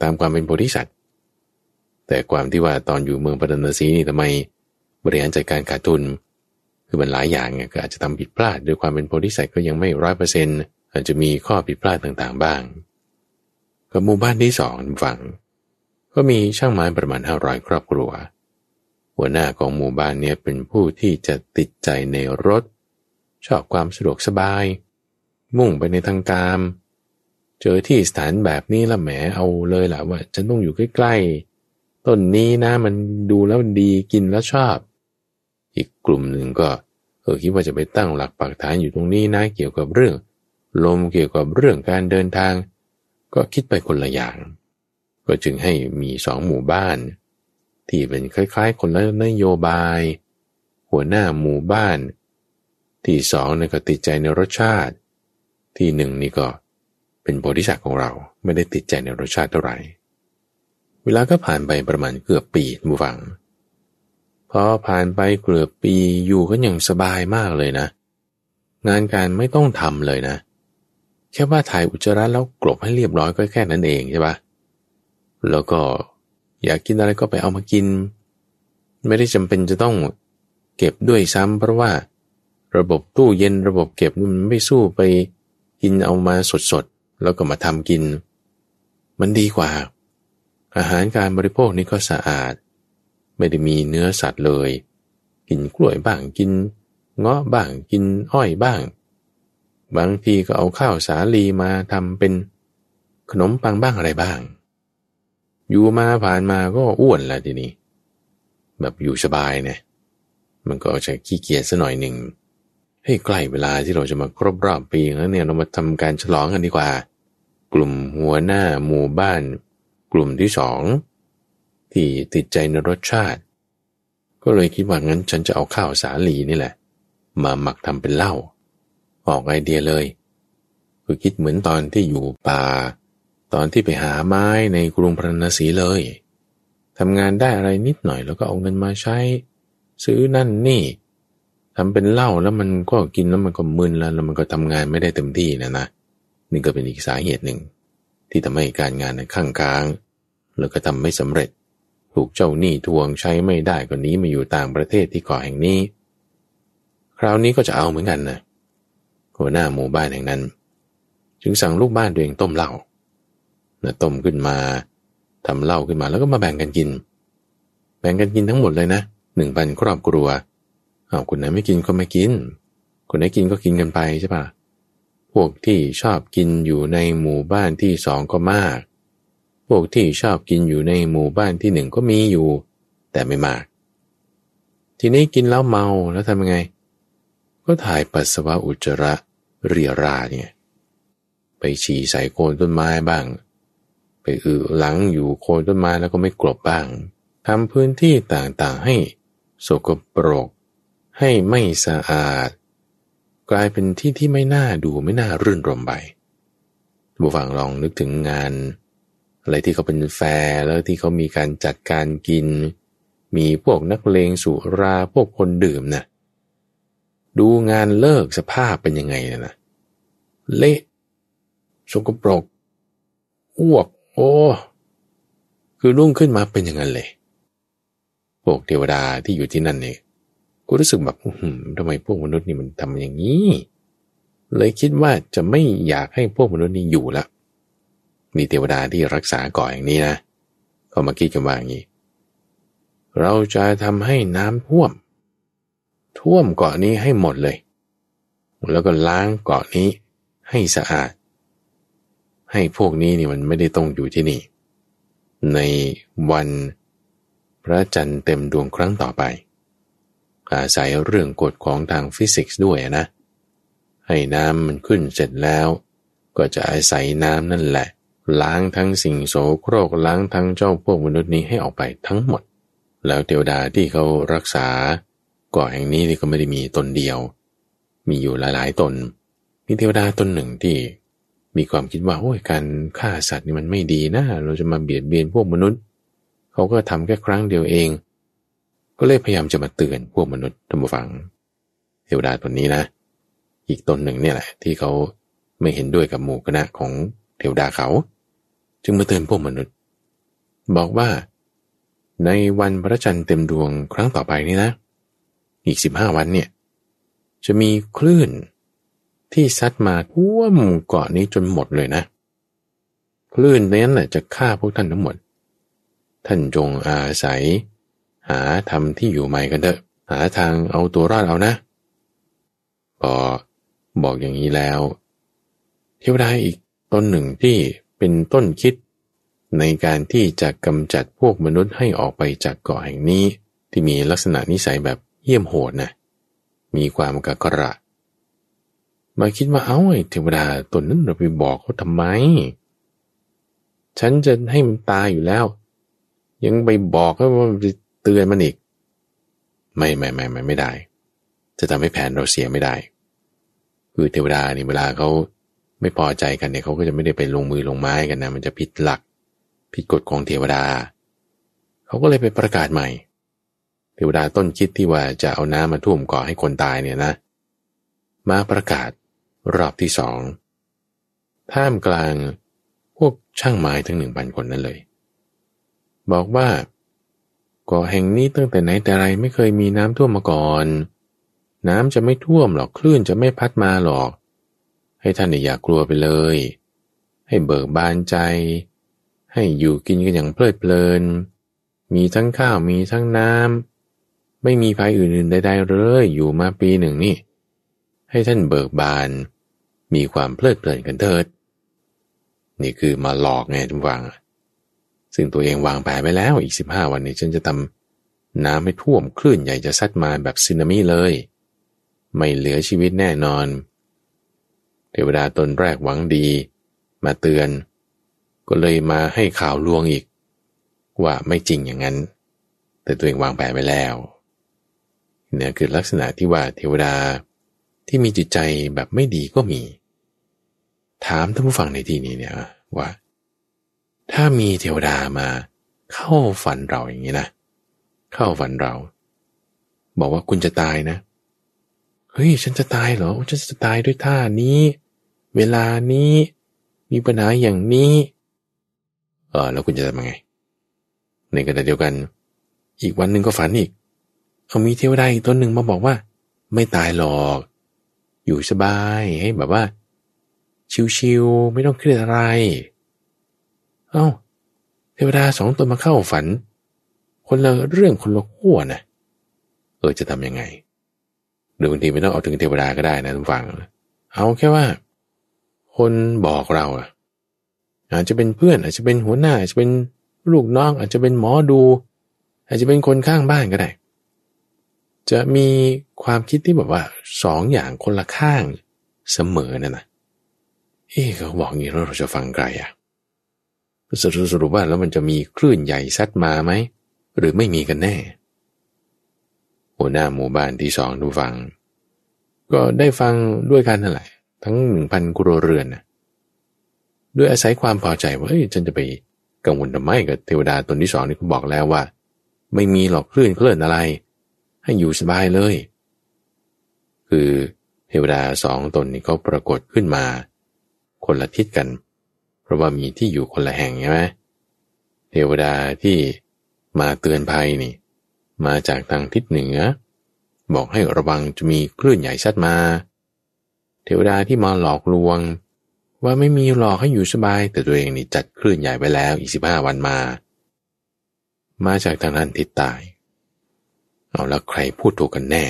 ตามความเป็นโพธิสัตว์ แต่ความที่ว่าตอนอยู่เมืองปฐนสีนี่ทำไมบริหารจัดการขาดทุน คือมันหลายอย่างก็อาจจะทำผิดพลาดด้วยความเป็นโพธิสัตว์ก็ยังไม่ร้อยเปอร์เซ็นต์อาจจะมีข้อผิดพลาดต่างๆบ้างกับหมู่บ้านที่สองฝั่งก็มีช่างไม้ประมาณห้าร้อยครอบครัว หัวหน้าของหมู่บ้านเนี่ยเป็นผู้ที่จะติดใจในรถ ชอบความสะดวกสบาย มุ่งไปในทางการ เจอที่สถานแบบนี้ละแหมเอาเลยแหละว่าฉันต้องอยู่ใกล้ๆ ต้นนี้นะมันดูแล้วดีกินแล้วชอบ อีกกลุ่มหนึ่งก็เออคิดว่าจะไปตั้งหลักปักฐานอยู่ตรงนี้นะเกี่ยวกับเรื่อง ลมเกี่ยวกับเรื่องการเดินทาง ก็คิดไปคนละอย่าง ก็จึงให้มีสองหมู่บ้าน ที่เป็นคล้ายๆ คนละนโยบาย หัวหน้าหมู่บ้าน ที่สองนี่ก็ติดใจในรสชาติ ที่หนึ่งนี่ก็เป็นโพธิสัตว์ของเราไม่ได้ติดใจในรสชาติเท่าไหร่เวลาก็ผ่านไปประมาณเกือบปีบูฟังพอผ่านไปเกือบปีอยู่ก็ยังสบายมากเลยนะ งานการไม่ต้องทำเลยนะ แค่ว่าถ่ายอุจจาระแล้วกลบให้เรียบร้อยก็แค่นั้นเองใช่ปะแล้วก็ อยากกินอะไรก็ไปเอามากิน ไม่ได้จำเป็นจะต้องเก็บด้วยซ้ำเพราะว่าระบบตู้เย็นระบบเก็บมันไม่สู้ไปกินเอามาสดๆ แล้วก็มาทำกิน มันดีกว่า อาหารการบริโภคนี้ก็สะอาด ไม่ได้มีเนื้อสัตว์เลย กินกล้วยบ้างกินเงาะบ้างกินอ้อยบ้าง บางทีก็เอาข้าวสาลีมาทำเป็นขนมปังบ้างอะไรบ้าง อยู่มาผ่านมาก็อ้วนแล้วทีนี้ แบบอยู่สบายเนี่ยมันก็จะขี้เกียจซะหน่อยหนึ่งให้ใกล้เวลาที่เราจะมาครบรอบปีแล้วเนี่ยเรามาทำการฉลองกันดีกว่า กลุ่มหัวหน้าหมู่บ้าน กลุ่มที่สองที่ติดใจในรสชาติ ก็เลยคิดว่างั้นฉันจะเอาข้าวสาลีนี่แหละ มาหมักทำเป็นเหล้าออกไอเดียเลย คือคิดเหมือนตอนที่อยู่ป่า ตอนที่ไปหาไม้ในกรุงพระนศีเลยทำงานได้อะไรนิดหน่อยแล้วก็เอาเงินมาใช้ ซื้อนั่นนี่ทำเป็นเหล้าแล้วมันก็กินแล้วมันก็มึนแล้วแล้วมันก็ทำงานไม่ได้เต็มที่นะนะนี่ก็เป็นอีกสาเหตุหนึ่ง ที่ทำให้การงานข้างค้าง แล้วก็ทำไม่สำเร็จ ถูกเจ้าหนี้ทวงใช้ไม่ได้ก็นี้มาอยู่ต่างประเทศที่เกาะแห่งนี้ คราวนี้ก็จะเอาเหมือนกันนะหัวหน้าหมู่บ้านแห่งนั้น จึงสั่งลูกบ้านตัวเองต้มเหล้า นะต้มขึ้นมาทำเหล้าขึ้นมาแล้วก็มาแบ่งกันกิน แบ่งกันกินทั้งหมดเลยนะหนึ่งพันครอบครัวเอาคนไหนไม่กินก็ไม่กิน คนไหนกินก็กินกันไปใช่ปะพวกที่ชอบกินอยู่ในหมู่บ้านที่สองก็มาก พวกที่ชอบกินอยู่ในหมู่บ้านที่หนึ่งก็มีอยู่ แต่ไม่มาก ทีนี้กินแล้วเมาแล้วทำยังไง ก็ถ่ายปัสสาวะอุจจาระเรียราเนี่ย ไปฉี่ใส่โคนต้นไม้บ้าง ไปอือหลังอยู่โคนต้นไม้แล้วก็ไม่กลบบ้างทำพื้นที่ต่างๆให้สกปรก ให้ไม่สะอาด กลายเป็นที่ที่ไม่น่าดูไม่น่ารื่นรมไปบุฟังลองนึกถึงงาน อะไรที่เขาเป็นแฟร์แล้วที่เขามีการจัดการกิน มีพวกนักเลงสุราพวกคนดื่มนะ่ะดูงานเลิกสภาพเป็นยังไงนะนะเละสกปรกอ้วก โอ้ คือรุ่งขึ้นมาเป็นอย่างนั้นเลยพวกเทวดาที่อยู่ที่นั่นเนี่ยกูรู้สึกแบบทำไมพวกมนุษย์นี่มันทำอย่างนี้ เลยคิดว่าจะไม่อยากให้พวกมนุษย์นี่อยู่ละมีเทวดาที่รักษาเกาะอย่างนี้นะเขามาคิดกันว่าอย่างนี้ เราจะทำให้น้ำท่วม ท่วมเกาะนี้ให้หมดเลย แล้วก็ล้างเกาะนี้ให้สะอาด ให้พวกนี้นี่มันไม่ได้ต้องอยู่ที่นี่ ในวันพระจันทร์เต็มดวงครั้งต่อไป อาศัยเรื่องกฎของทางฟิสิกส์ด้วยนะ ให้น้ำมันขึ้นเสร็จแล้ว ก็จะอาศัยน้ำนั่นแหละ ล้างทั้งสิ่งโสโครกล้างทั้งเจ้าพวกมนุษย์นี้ให้ออกไปทั้งหมด แล้วเทวดาที่เขารักษาก่อแห่งนี้นี่ก็ไม่ได้มีตนเดียว มีอยู่หลายๆตน มีเทวดาตนหนึ่งที่ มีความคิดว่าโอ้ยการฆ่าสัตว์นี่มันไม่ดีนะเราจะมาเบียดเบียนพวกมนุษย์ เขาก็ทำแค่ครั้งเดียวเอง ก็เลยพยายามจะมาเตือนพวกมนุษย์ท่านผู้ฟัง เทวดาตนนี้นะ อีกตนหนึ่งเนี่ยแหละ ที่เขาไม่เห็นด้วยกับหมู่คณะของเทวดาเขา จึงมาเตือนพวกมนุษย์ บอกว่า ในวันพระจันทร์เต็มดวงครั้งต่อไปนี้นะ อีกสิบห้าวันเนี่ย จะมีคลื่น ที่ซัดมาท่วมเกาะนี้จนหมดเลยนะ คลื่นนั้นแหละจะฆ่าพวกท่านทั้งหมด ท่านจงอาศัย หาทำที่อยู่ใหม่กันเถอะ หาทางเอาตัวรอดเอานะพอบอกอย่างนี้แล้ว เทวดาอีกต้นหนึ่งที่เป็นต้นคิด ในการที่จะกำจัดพวกมนุษย์ให้ออกไปจากเกาะแห่งนี้ ที่มีลักษณะนิสัยแบบเยี่ยมโหดนะมีความกะกระ มาคิดว่าเอาไอ้เทวดาตนนั้นเราไปบอกเขาทำไม ฉันจะให้มันตายอยู่แล้ว ยังไปบอกว่ามันเตือนมันอีก ไม่ไม่ไม่ไม่ไม่ได้ จะทำให้แผนเราเสียไม่ได้ คือเทวดานี่เวลาเขาไม่พอใจกันเนี่ยเขาก็จะไม่ได้ไปลงมือลงไม้กันนะมันจะผิดหลัก ผิดกฎของเทวดาเขาก็เลยไปประกาศใหม่ เทวดาต้นคิดที่ว่าจะเอาน้ำมาท่วมก่อให้คนตายเนี่ยนะ มาประกาศ รอบที่สองท่ามกลางพวกช่างไม้ทั้งหนึ่งพันคนนั้นเลย บอกว่าก่อแห่งนี้ตั้งแต่ไหนแต่ไรไม่เคยมีน้ำท่วมมาก่อน น้ำจะไม่ท่วมหรอกคลื่นจะไม่พัดมาหรอก ให้ท่านอย่ากลัวไปเลย ให้เบิกบานใจ ให้อยู่กินกันอย่างเพลิดเพลิน มีทั้งข้าวมีทั้งน้ำไม่มีภัยอื่นๆใดๆเลยอยู่มาปีหนึ่งนี่ ให้ท่านเบิกบาน มีความเพลิดเพลินกันเถิด นี่คือมาหลอกไงทุกฝัง ซึ่งตัวเองวางแผนไปแล้วอีกสิบห้าวันนี้ฉันจะทำน้ำให้ท่วมคลื่นใหญ่จะซัดมาแบบสึนามิเลย ไม่เหลือชีวิตแน่นอน เทวดาตนแรกหวังดี มาเตือน ก็เลยมาให้ข่าวลวงอีก ว่าไม่จริงอย่างนั้น แต่ตัวเองวางแผนไปแล้วเนี่ยคือลักษณะที่ว่าเทวดาที่มีจิตใจแบบไม่ดีก็มี ถามท่านผู้ฟังในที่นี้เนี่ยว่า ถ้ามีเทวดามาเข้าฝันเราอย่างนี้นะ เข้าฝันเรา บอกว่าคุณจะตายนะเฮ้ยฉันจะตายเหรอฉันจะตายด้วยท่านี้ เวลานี้มีปัญหาอย่างนี้ เออแล้วคุณจะทำยังไงในขณะเดียวกัน อีกวันหนึ่งก็ฝันอีกเอามีเทวดาอีกตนหนึ่งมาบอกว่า ไม่ตายหรอก อยู่สบายให้แบบว่า ชิวๆไม่ต้องเครียดอะไร เอา้า เทวดาสองตัวมาเข้าฝัน คนละเรื่องคนละขั้วนะเออจะทำยังไงหรือบางทีไม่ต้องเอาถึงเทวดาก็ได้นะทุกฝัง เอาแค่ว่า คนบอกเราอะอาจจะเป็นเพื่อน อาจจะเป็นหัวหน้า อาจจะเป็นลูกน้อง อาจจะเป็นหมอดู อาจจะเป็นคนข้างบ้านก็ได้ จะมีความคิดที่แบบว่าสองอย่างคนละข้างเสมอนั่นนะ เอ๊เขาบอกงี้แล้วเราจะฟังใครอะสรุปสรุปว่าแล้วมันจะมีคลื่นใหญ่ซัดมาไหม หรือไม่มีกันแน่ หัวหน้าหมู่บ้านที่สองดูฟัง ก็ได้ฟังด้วยกันนั่นแหละทั้งหนึ่งพันกรัวเรือนนะด้วยอาศัยความพอใจว่าเฮ้ยฉันจะไปกังวลทำไมกับเทวดาตนที่สองนี่ก็บอกแล้วว่า ไม่มีหรอกคลื่นเคลื่อนอะไร ให้อยู่สบายเลย คือเทวดาสองตนนี้เขาปรากฏขึ้นมา คนละทิศกัน เพราะว่ามีที่อยู่คนละแห่งใช่ไหมเทวดาที่มาเตือนภัยนี่ มาจากทางทิศเหนือ บอกให้ระวังจะมีคลื่นใหญ่ชัดมา เทวดาที่มาหลอกลวง ว่าไม่มีหลอกให้อยู่สบาย แต่ตัวเองนี่จัดคลื่นใหญ่ไปแล้วอีกสิบห้าวันมา มาจากทางนั้นทิศใต้เอาแล้วใครพูดถูกกันแน่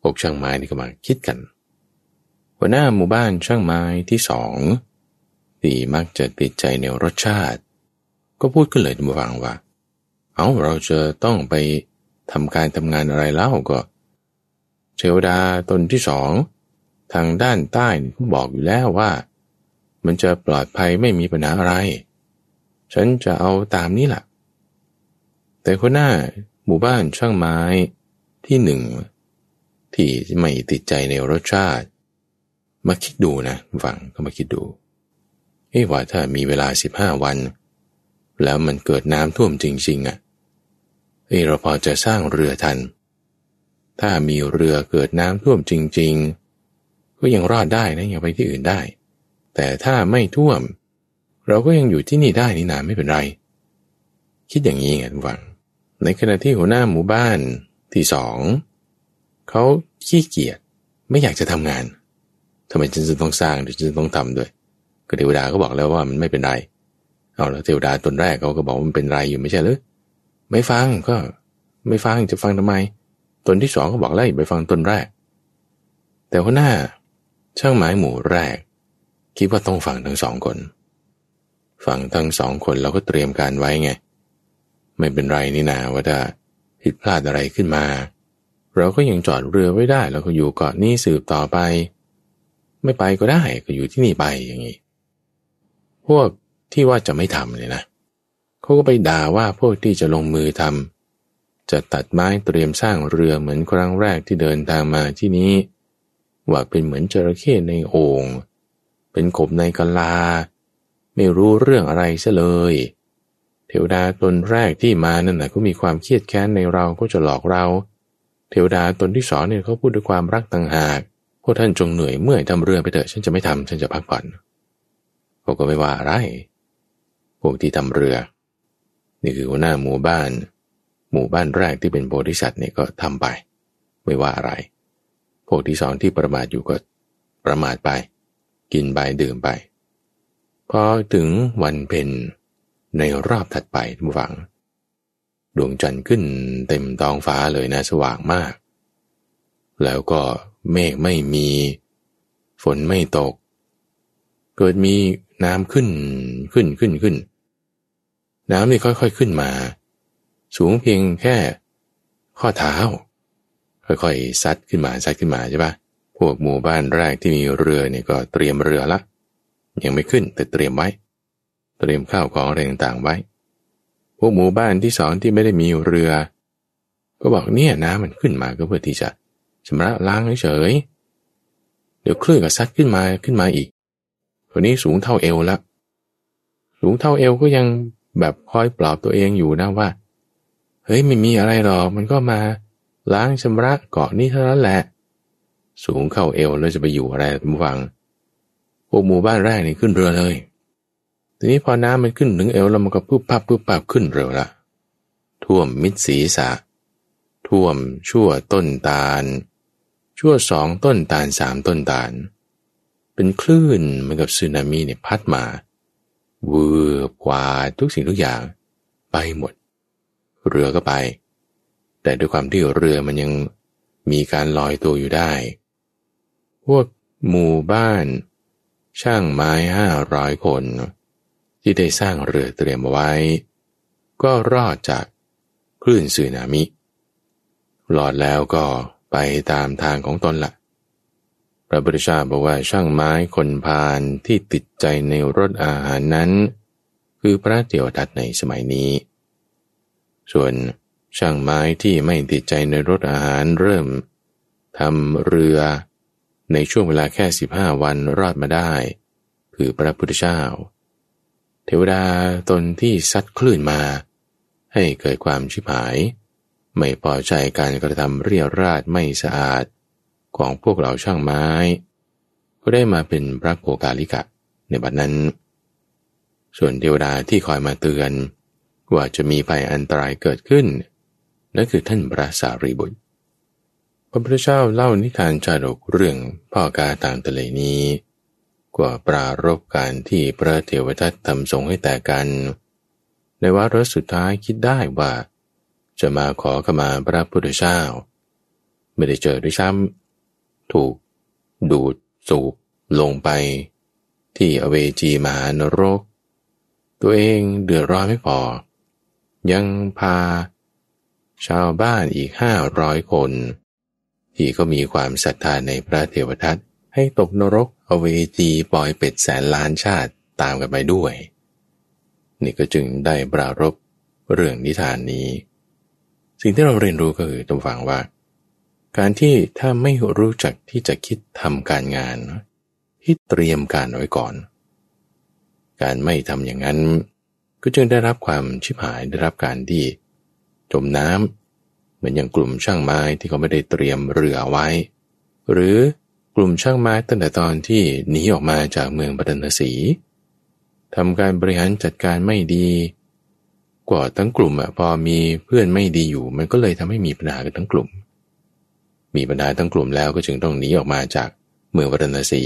พวกช่างไม้นี่ก็มาคิดกัน หัวหน้าหมู่บ้านช่างไม้ที่สองที่มักจะติดใจในรสชาติ ก็พูดขึ้นเลยมาฟังว่า เอาเราจะต้องไปทำการทำงานอะไรเล่าก็เชวดาตนที่สอง ทางด้านใต้บอกอยู่แล้วว่า มันจะปลอดภัยไม่มีปัญหาอะไร ฉันจะเอาตามนี้แหละแต่คนหน้าหมู่บ้านช่างไม้ที่หนึ่งที่ไม่ติดใจในรสชาติ มาคิดดูนะฟังก็มาคิดดู เอ้ว่าถ้ามีเวลาสิบห้าวัน แล้วมันเกิดน้ำท่วมจริงๆอะ่ะเอ้เราพอจะสร้างเรือทัน ถ้ามีเรือเกิดน้ำท่วมจริง ๆ ก็ยังรอดได้นะยังไปที่อื่นได้ แต่ถ้าไม่ท่วม เราก็ยังอยู่ที่นี่ได้นี่นาไม่เป็นไร คิดอย่างนี้ไงทุกฝัง ในขณะที่หัวหน้าหมู่บ้านที่สองเขาขี้เกียจไม่อยากจะทำงาน ทำไมฉันจะต้องสร้างหรือฉันต้องทำด้วยก็เทวดาก็บอกแล้วว่ามันไม่เป็นไรเอาแล้วเทวดาตนแรกเขาก็บอกว่ามันเป็นไรอยู่ไม่ใช่หรือไม่ฟังก็ ไม่ฟังจะฟังทำไม ตนที่สองก็บอกแล้วไปฟังตนแรก แต่หัวหน้าช่างหมายหมู่แรก คิดว่าต้องฟังทั้งสองคนฟังทั้งสองคนเราก็เตรียมการไว้ไง ไม่เป็นไรนี่นาว่าถ้าผิดพลาดอะไรขึ้นมา เราก็ยังจอดเรือไว้ได้ แล้วก็อยู่เกาะนี้สืบต่อไป ไม่ไปก็ได้ก็อยู่ที่นี่ไปอย่างนี้ พวกที่ว่าจะไม่ทำเลยนะเขาก็ไปด่าว่าพวกที่จะลงมือทำจะตัดไม้เตรียมสร้างเรือเหมือนครั้งแรกที่เดินทางมาที่นี้ ว่าเป็นเหมือนจระเข้ในโอ่งเป็นกบในกะลา ไม่รู้เรื่องอะไรซะเลย เทวดาตนแรกที่มานั่นแหละก็มีความเครียดแค้นในเราก็จะหลอกเรา เทวดาตนที่สองเนี่ยเขาพูดด้วยความรักต่างหาก พวกท่านจงเหนื่อยเมื่อยทำเรือไปเถอะฉันจะไม่ทำฉันจะพักผ่อนเขาก็ไม่ว่าอะไร พวกที่ทำเรือ นี่คือหัวหน้าหมู่บ้าน หมู่บ้านแรกที่เป็นโพธิสัตว์เนี่ยก็ทำไป ไม่ว่าอะไร พวกที่สองที่ประมาทอยู่ก็ประมาทไป กินไปดื่มไป พอถึงวันเพ็ญในรอบถัดไปทุกฝัง ดวงจันทร์ขึ้นเต็มท้องฟ้าเลยนะสว่างมาก แล้วก็ เมฆไม่มี ฝนไม่ตก เกิดมีน้ำขึ้นขึ้นขึ้นขึ้น น้ำนี่ค่อยๆขึ้นมา สูงเพียงแค่ ข้อเท้า ค่อยๆซัดขึ้นมาซัดขึ้นมาใช่ปะพวกหมู่บ้านแรกที่มีเรือเนี่ยก็เตรียมเรือละ ยังไม่ขึ้นแต่เตรียมไว้ เตรียมข้าวของอะไรต่างๆไว้ พวกหมู่บ้านที่สองที่ไม่ได้มีเรือ ก็บอกเนี่ยน้ำมันขึ้นมาก็เพื่อที่จะ ชำระล้างเฉย เดี๋ยวคลื่นก็ซัดขึ้นมาขึ้นมาอีกคนนี้สูงเท่าเอวล้วสูงเท่าเอวก็ยังแบบคอยปลอบตัวเองอยู่นะว่า เฮ้ยไม่มีอะไรหรอกมันก็มาล้างชำระเกาะนี้เท่านั้นแหละ สูงเข้าเอวแล้วจะไปอยู่อะไรคุณฟังพวกหมู่บ้านแรกนี่ขึ้นเรือเลย ทีนี้พอน้ำมันขึ้นถึงเอวแล้วมันก็ปุ๊บปั๊บปุ๊บปั๊บขึ้นเรือละท่วมมิดศีรษะ ท่วมชั่วต้นตาล ชั่วสองต้นตาลสามต้นตาล เป็นคลื่นเหมือนกับสึนามิเนี่ยพัดมาวืบกวาทุกสิ่งทุกอย่าง ไปหมด เรือก็ไป แต่ด้วยความที่เรือมันยังมีการลอยตัวอยู่ได้ พวกหมู่บ้าน ช่างไม้ห้าร้อยคน ที่ได้สร้างเรือเตรียมไว้ ก็รอดจากคลื่นสึนามิหลอดแล้วก็ ไปตามทางของตนละพระพุทธเจ้าบอกว่าช่างไม้คนพาลที่ติดใจในรสอาหารนั้น คือพระเดียวทัตในสมัยนี้ ส่วนช่างไม้ที่ไม่ติดใจในรสอาหารเริ่มทำเรือในช่วงเวลาแค่สิบห้าวันรอดมาได้ คือพระพุทธเจ้า เทวดาตนที่ซัดคลื่นมา ให้เกิดความชิบหาย ไม่พอใจการกระทำเรียราดไม่สะอาด ของพวกเราช่างไม้ ก็ได้มาเป็นพระโกกาลิกะในบัดนั้น ส่วนเทวดาที่คอยมาเตือน ว่าจะมีภัยอันตรายเกิดขึ้น นั่นคือท่านพระสารีบุตร พระพุทธเจ้าเล่านิทานจาดกเรื่องพ่อกาต่างทะเลนี้ กว่าปรารบการที่พระเทวทัตทำสงให้แต่กัน ในวาระสุดท้ายคิดได้ว่า จะมาขอขมาพระพุทธเจ้า ไม่ได้เจอด้วยซ้ำถูกดูดสูบลงไป ที่อเวจีมหานรก ตัวเองเดือดร้อนไม่พอ ยังพา ชาวบ้านอีกห้าร้อยคน ที่ก็มีความศรัทธาในพระเทวทัตให้ตกนรกอเวจีปล่อยเป็ดแสนล้านชาติตามกันไปด้วย นี่ก็จึงได้ปรารบเรื่องนิทานนี้ สิ่งที่เราเรียนรู้ก็คือต้องฟังว่า การที่ถ้าไม่รู้จักที่จะคิดทำการงานที่เตรียมการไว้ก่อน การไม่ทำอย่างนั้น ก็จึงได้รับความชิบหายได้รับการที่จมน้ำเหมือนอย่างกลุ่มช่างไม้ที่เขาไม่ได้เตรียมเรือไว้ หรือกลุ่มช่างไม้ตั้งแต่ตอนที่หนีออกมาจากเมืองปัตนสีทำการบริหารจัดการไม่ดี กว่าทั้งกลุ่มอะพอมีเพื่อนไม่ดีอยู่ มันก็เลยทำให้มีปัญหากันทั้งกลุ่ม มีปัญหาทั้งกลุ่มแล้วก็จึงต้องหนีออกมาจากเมืองวัฒนศี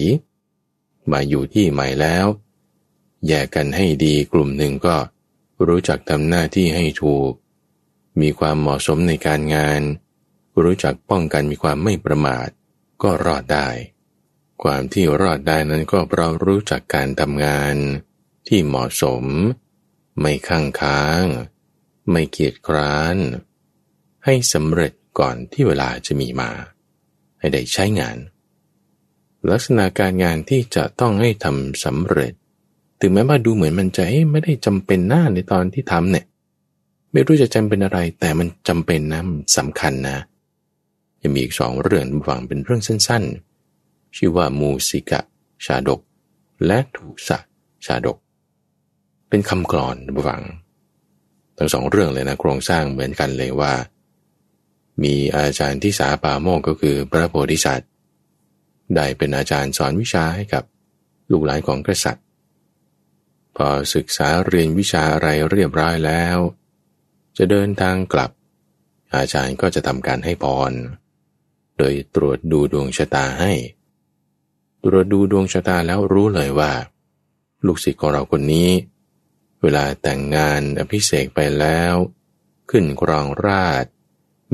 มาอยู่ที่ใหม่แล้ว แยกกันให้ดีกลุ่มหนึ่งก็รู้จักทำหน้าที่ให้ถูก มีความเหมาะสมในการงาน รู้จักป้องกันมีความไม่ประมาท ก็รอดได้ ความที่รอดได้นั้นก็เพราะรู้จักการทำงานที่เหมาะสม ไม่ข้างค้าง ไม่เกียจคร้าน ให้สำเร็จก่อนที่เวลาจะมีมา ให้ได้ใช้งาน ลักษณะการงานที่จะต้องให้ทำสำเร็จ ถึงแม้ว่าดูเหมือนมันจะไม่ได้จำเป็นหน้าในตอนที่ทำเนี่ย ไม่รู้จะจำเป็นอะไร แต่มันจำเป็นนะสำคัญนะยังมีอีกสองเรื่องฟังเป็นเรื่องสั้น ๆ ชื่อว่ามูสิกะชาดก และถูสะชาดก เป็นคำกรอนฟัง ทั้งสองเรื่องเลยนะโครงสร้างเหมือนกันเลยว่า มีอาจารย์ที่สาปาโมกก็คือพระโพธิสัตว์ได้เป็นอาจารย์สอนวิชาให้กับลูกหลานของกษัตริย์ พอศึกษาเรียนวิชาอะไรเรียบร้อยแล้ว จะเดินทางกลับ อาจารย์ก็จะทำการให้พร โดยตรวจดูดวงชะตาให้ ตรวจดูดวงชะตาแล้วรู้เลยว่า ลูกศิษย์ของเราคนนี้ เวลาแต่งงานอภิเษกไปแล้ว ขึ้นครองราช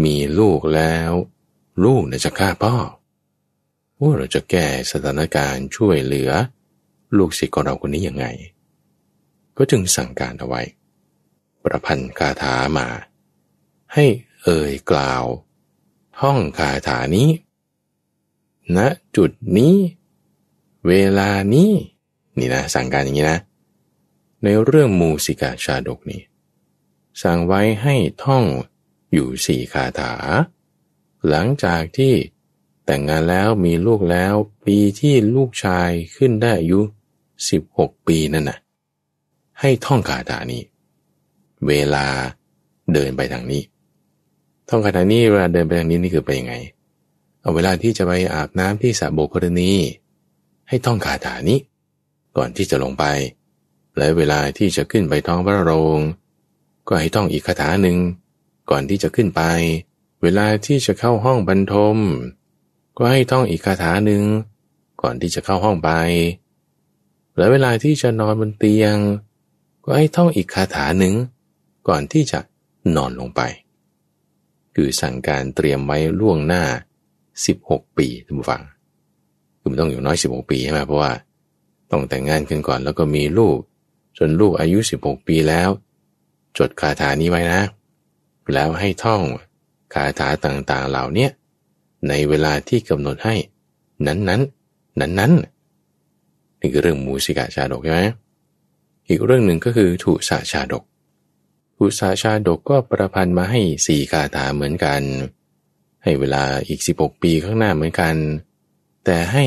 มีลูกแล้ว ลูกจะฆ่าพ่อว่าเราจะแก้สถานการณ์ช่วยเหลือ ลูกศิษย์ของเราคนนี้ยังไง ก็จึงสั่งการเอาไว้ ประพันธ์คาถามา ให้เอ่ยกล่าว ท่องคาถานี้ณนะจุดนี้ เวลานี้ นี่นะสั่งการอย่างนี้นะ ในเรื่องมูสิกาชาดกนี้ สั่งไว้ให้ท่องอยู่สี่คาถา หลังจากที่แต่งงานแล้วมีลูกแล้วปีที่ลูกชายขึ้นได้อายุสิบหกปีนั่นน่ะให้ท่องคาถานี้ เวลาเดินไปทางนี้ ท่องคาถานี้เวลาเดินไปทางนี้นี่คือไปยังไง เอาเวลาที่จะไปอาบน้ำที่สระโบกรณี ให้ท่องคาถานี้ ก่อนที่จะลงไป และเวลาที่จะขึ้นไปท้องพระโรง ก็ให้ท่องอีกคาถาหนึ่ง ก่อนที่จะขึ้นไป เวลาที่จะเข้าห้องบรรทม ก็ให้ท่องอีกคาถาหนึ่ง ก่อนที่จะเข้าห้องไป และเวลาที่จะนอนบนเตียง ก็ให้ท่องอีกคาถาหนึ่ง ก่อนที่จะนอนลงไป คือสั่งการเตรียมไว้ล่วงหน้า 16 ปีท่านผู้ฟังคือมันต้องอยู่น้อย 16 ปีใช่ไหมเพราะว่าต้องแต่งงานกันก่อนแล้วก็มีลูก จนลูกอายุ 16 ปีแล้ว จดคาถานี้ไว้นะ แล้วให้ท่องคาถาต่างๆเหล่านี้ในเวลาที่กำหนดให้ นั้นๆ นั้นๆ นี่คือเรื่องมูสิกาชาดกใช่ไหมอีกเรื่องหนึ่งก็คือถุสาชาดกถุสาชาดกก็ประพันธ์มาให้สี่คาถาเหมือนกัน ให้เวลาอีก 16 ปีข้างหน้าเหมือนกัน แต่ให้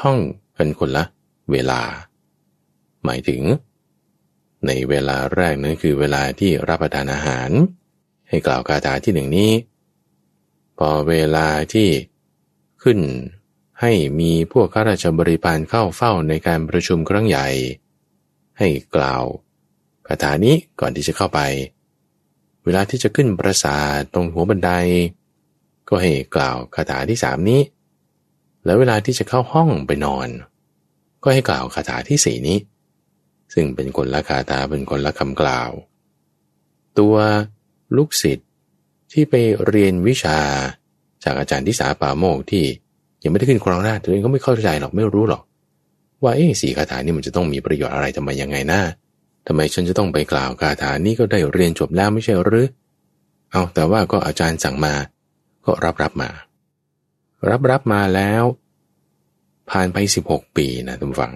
ท่องกันคนละเวลา หมายถึง ในเวลาแรกนั้นคือเวลาที่รับประทานอาหาร ให้กล่าวคาถาที่หนึ่งนี้ พอเวลาที่ขึ้นให้มีพวกข้าราชบริพารเข้าเฝ้าในการประชุมครั้งใหญ่ ให้กล่าวคาถานี้ก่อนที่จะเข้าไป เวลาที่จะขึ้นปราสาทตรงหัวบันได ก็ให้กล่าวคาถาที่สามนี้ แล้วเวลาที่จะเข้าห้องไปนอน ก็ให้กล่าวคาถาที่สี่นี้ ซึ่งเป็นคนละคาถาเป็นคนละคำกล่าว ตัวลูกศิษย์ที่ไปเรียนวิชาจากอาจารย์ที่สาป่าโมกที่ยังไม่ได้ขึ้นครองราชตัวเองก็ไม่เข้าใจหรอกไม่รู้หรอก ว่าเอ๊สีคาถานี่มันจะต้องมีประโยชน์อะไรทำไมยังไงนะทำไมฉันจะต้องไปกล่าวคาถานี้ก็ได้เรียนจบแล้วไม่ใช่หรือ เอาแต่ว่าก็อาจารย์สั่งมา ก็รับรับมา รับรับมาแล้ว ผ่านไปสิบหกปีนะทุกฝัง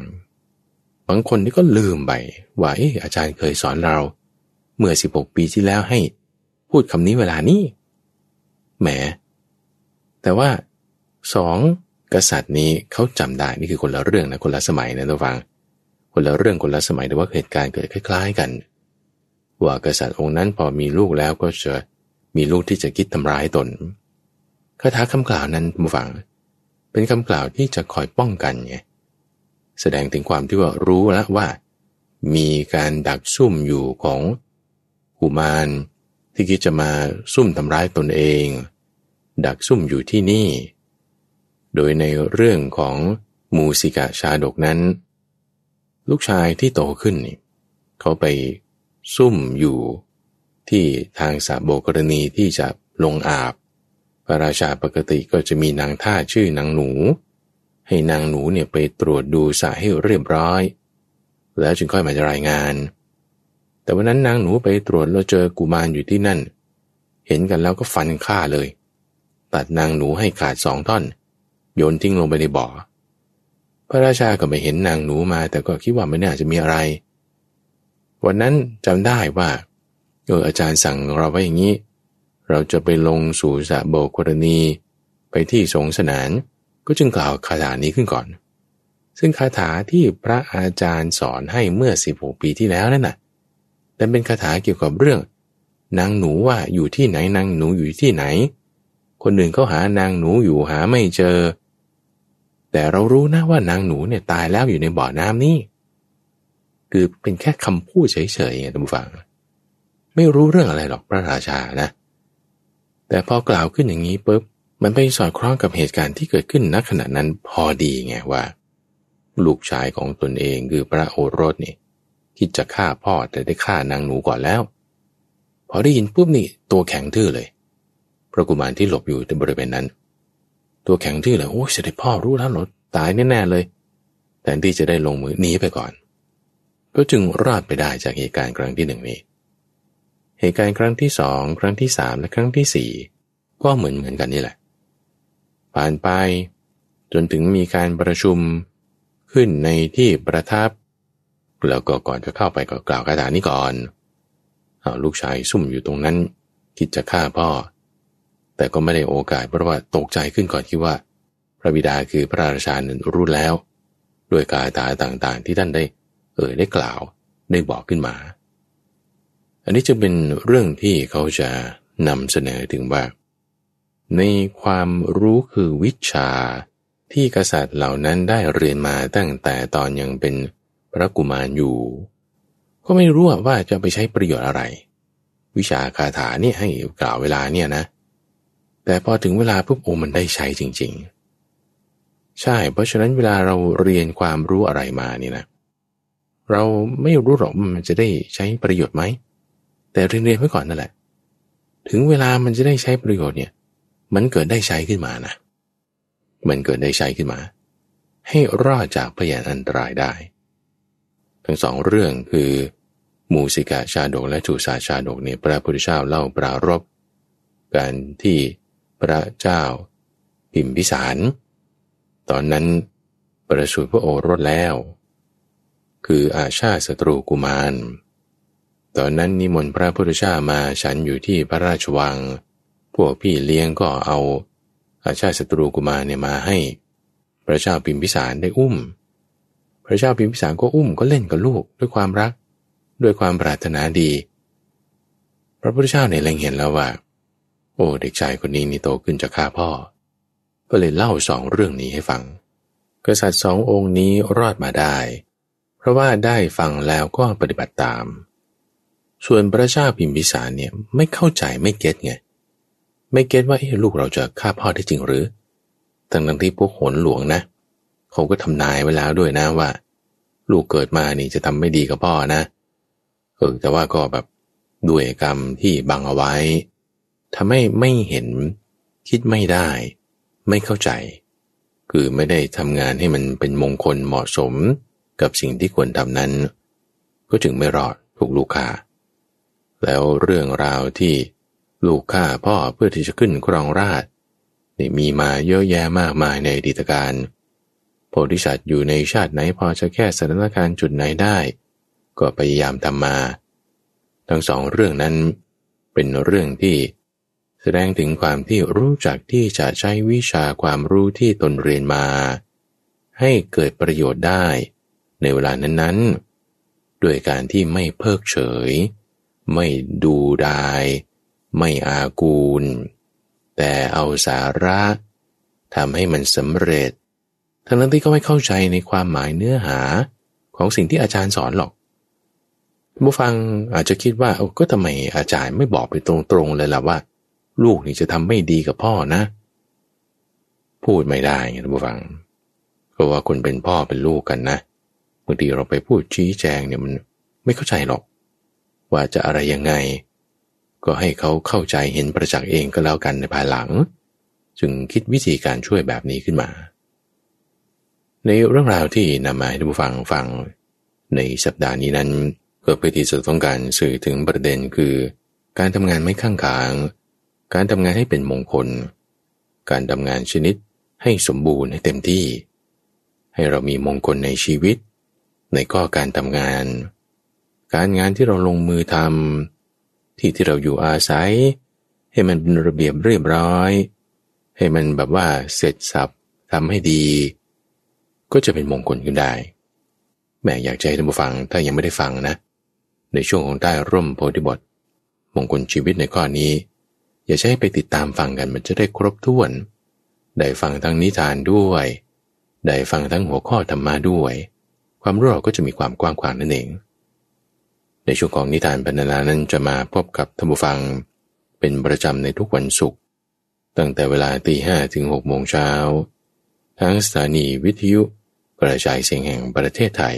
บางคนนี่ก็ลืมไปว่าเอออาจารย์เคยสอนเรา เมื่อสิบหกปีที่แล้วให้พูดคำนี้เวลานี้แหม แต่ว่าสองกษัตริย์นี้เขาจำได้นี่คือคนละเรื่องนะคนละสมัยนะทุกฟัง คนละเรื่องคนละสมัยแต่ว่าเหตุการณ์เกิดคล้าย ๆ กัน ว่ากษัตริย์องค์นั้นพอมีลูกแล้วก็จะมีลูกที่จะคิดทำร้ายตนคาถาคำกล่าวนั้นผู้ฟัง เป็นคำกล่าวที่จะคอยป้องกันไง แสดงถึงความที่ว่ารู้แล้วว่า มีการดักซุ่มอยู่ของกุมารที่คิดจะมาซุ่มทำร้ายตนเอง ดักซุ่มอยู่ที่นี่ โดยในเรื่องของมูสิกาชาดกนั้น ลูกชายที่โตขึ้น เขาไปซุ่มอยู่ที่ทางสาโบกรณีที่จะลงอาบ พระราชาปกติก็จะมีนางท่าชื่อนางหนู ให้นางหนูเนี่ยไปตรวจดูสะให้เรียบร้อย แล้วจึงค่อยมาจะรายงาน แต่วันนั้นนางหนูไปตรวจแล้วเจอกุมารอยู่ที่นั่น เห็นกันแล้วก็ฟันฆ่าเลย ตัดนางหนูให้ขาดสองท่อน โยนทิ้งลงไปในบ่อ พระราชาก็ไม่เห็นนางหนูมาแต่ก็คิดว่าไม่น่าจะมีอะไร วันนั้นจำได้ว่าเอออาจารย์สั่งเราไว้อย่างนี้ เราจะไปลงสู่สระโบกรณี ไปที่สงสนาน ก็จึงกล่าวคาถานี้ขึ้นก่อน ซึ่งคาถาที่พระอาจารย์สอนให้เมื่อ 16 ปีที่แล้วนั่นน่ะ แต่เป็นคาถาเกี่ยวกับเรื่อง นางหนูว่าอยู่ที่ไหนนางหนูอยู่ที่ไหน คนอื่นเขาหานางหนูอยู่หาไม่เจอ แต่เรารู้นะว่านางหนูเนี่ยตายแล้วอยู่ในบ่อน้ำนี่ คือเป็นแค่คำพูดเฉยๆไงท่านผู้ฟังไม่รู้เรื่องอะไรหรอกพระราชานะ แต่พอกล่าวขึ้นอย่างนี้ปุ๊บ มันไปสอดคล้องกับเหตุการณ์ที่เกิดขึ้นณขณะนั้นพอดีไงว่า ลูกชายของตนเองคือพระโอรสนี่คิดจะฆ่าพ่อแต่ได้ฆ่านางหนูก่อนแล้ว พอได้ยินปุ๊บนี่ตัวแข็งทื่อเลย พระกุมารที่หลบอยู่ในบริเวณนั้น ตัวแข็งทื่อเลยโอ้เสด็จพ่อรู้แล้วหรอตายแน่ๆเลยแต่ที่จะได้ลงมือหนีไปก่อน ก็จึงรอดไปได้จากเหตุการณ์ครั้งที่หนึ่งนี้ เหตุการณ์ครั้งที่สองครั้งที่สามและครั้งที่สี่ก็เหมือนเหมือนกันนี่แหละ ผ่านไป จนถึงมีการประชุมขึ้นในที่ประทับ แล้วก็ก่อนจะเข้าไปก็กล่าวคาถานี้ก่อนเอาลูกชายซุ่มอยู่ตรงนั้น คิดจะฆ่าพ่อ แต่ก็ไม่ได้โอกาสเพราะว่าตกใจขึ้นก่อนที่ว่า พระบิดาคือพระราชานั้นรู้แล้ว ด้วยกาถาต่างๆ ที่ท่านได้ เอ่ยได้กล่าวได้บอกขึ้นมา อันนี้จะเป็นเรื่องที่เขาจะนำเสนอถึงว่า ในความรู้คือวิชาที่กษัตริย์เหล่านั้นได้เรียนมาตั้งแต่ตอนยังเป็นพระกุมารอยู่ ก็ไม่รู้ว่าจะไปใช้ประโยชน์อะไร วิชาคาถาเนี่ยให้กล่าวเวลาเนี่ยนะ แต่พอถึงเวลาปุ๊บโอ้มันได้ใช้จริง ๆ ใช่ เพราะฉะนั้นเวลาเราเรียนความรู้อะไรมานี่นะ เราไม่รู้หรอกมันจะได้ใช้ประโยชน์ไหม แต่เรียนเรียนไว้ก่อนนั่นแหละ ถึงเวลามันจะได้ใช้ประโยชน์เนี่ย มันเกิดได้ใช้ขึ้นมานะ มันเกิดได้ใช้ขึ้นมา ให้รอดจากพยานอันตรายได้ ทั้งสองเรื่องคือมูสิกาชาดกและจูสาชาดกเนี่ยพระพุทธเจ้าเล่าปรารบการที่พระเจ้าพิมพิสาร ตอนนั้นประสูติพระโอรสแล้ว คืออาชาศัตรูกุมาร ตอนนั้นนิมนต์พระพุทธเจ้ามาฉันอยู่ที่พระราชวัง พวกพี่เลี้ยงก็เอาอาชาติศัตรูกุมารเนี่ยมาให้ พระเจ้าพิมพิสารได้อุ้ม พระเจ้าพิมพิสารก็อุ้มก็เล่นกับลูกด้วยความรัก ด้วยความปรารถนาดี พระพุทธเจ้าเนี่ยเล็งเห็นแล้วว่า โอ้เด็กชายคนนี้นี่โตขึ้นจะฆ่าพ่อ ก็เลยเล่าสองเรื่องนี้ให้ฟัง กษัตริย์สององค์นี้รอดมาได้ เพราะว่าได้ฟังแล้วก็ปฏิบัติตาม ส่วนพระเจ้าพิมพิสารเนี่ยไม่เข้าใจไม่เก็ตไง ไม่เก็ตว่าลูกเราจะฆ่าพ่อได้จริงหรือตั้งทั้งที่พวกหนหลวงนะเขาก็ทำนายไว้แล้วด้วยนะว่า ลูกเกิดมานี่จะทำไม่ดีกับพ่อนะเออแต่ว่าก็แบบด้วยกรรมที่บังเอาไว้ทำให้ไม่เห็นคิดไม่ได้ ไม่เข้าใจ คือไม่ได้ทำงานให้มันเป็นมงคลเหมาะสมกับสิ่งที่ควรทำนั้น ก็จึงไม่รอดถูกลูกค้าแล้วเรื่องราวที่ ลูกฆ่าพ่อเพื่อที่จะขึ้นครองราชนี่มีมาเยอะแยะมากมายในอดีตการโพธิสัตว์อยู่ในชาติไหนพอจะแก้สถานการณ์จุดไหนได้ ก็พยายามทำมา ทั้งสองเรื่องนั้นเป็นเรื่องที่แสดงถึงความที่รู้จักที่จะใช้วิชาความรู้ที่ตนเรียนมา ให้เกิดประโยชน์ได้ในเวลานั้นๆ ด้วยการที่ไม่เพิกเฉย ไม่ดูดาย ไม่อากูล แต่เอาสาระทำให้มันสำเร็จ ทั้งนั้นที่ก็ไม่เข้าใจในความหมายเนื้อหาของสิ่งที่อาจารย์สอนหรอกผู้ฟังอาจจะคิดว่าก็ทำไมอาจารย์ไม่บอกไปตรงๆเลยล่ะว่า ลูกนี่จะทำไม่ดีกับพ่อนะ พูดไม่ได้ไงท่านผู้ฟัง เพราะว่าคนเป็นพ่อเป็นลูกกันนะบางทีเราไปพูดชี้แจงเนี่ยมันไม่เข้าใจหรอก ว่าจะอะไรยังไง ก็ให้เขาเข้าใจเห็นประจักษ์เองก็แล้วกันในภายหลัง จึงคิดวิธีการช่วยแบบนี้ขึ้นมา ในเรื่องราวที่นำมาให้ท่านผู้ฟังฟังในสัปดาห์นี้นั้นก็เพื่อที่จะต้องการสื่อถึงประเด็นคือ การทำงานไม่ข้างขาง การทำงานให้เป็นมงคล การทำงานชนิดให้สมบูรณ์ให้เต็มที่ ให้เรามีมงคลในชีวิต ในข้อการทำงาน การงานที่เราลงมือทำ ที่ที่เราอยู่อาศัย ให้มันเป็นระเบียบเรียบร้อย ให้มันแบบว่าเสร็จสับทำให้ดี ก็จะเป็นมงคลขึ้นได้แม่อยากจะให้ท่านผู้ฟังถ้ายังไม่ได้ฟังนะ ในช่วงของใต้ร่มโพธิบทมงคลชีวิตในข้อนี้ อย่าใช้ไปติดตามฟังกันมันจะได้ครบถ้วน ได้ฟังทั้งนิทานด้วย ได้ฟังทั้งหัวข้อธรรมะด้วย ความรู้เราก็จะมีความกว้างขวางนั่นเอง ในช่วงของนิทานพันนานั้นจะมาพบกับท่านผู้ฟัง เป็นประจำในทุกวันศุกร์ตั้งแต่เวลาตีห้ถึงหกโมงเช้าทั้งสถานีวิทยุกระจายเสียงแห่งประเทศไทย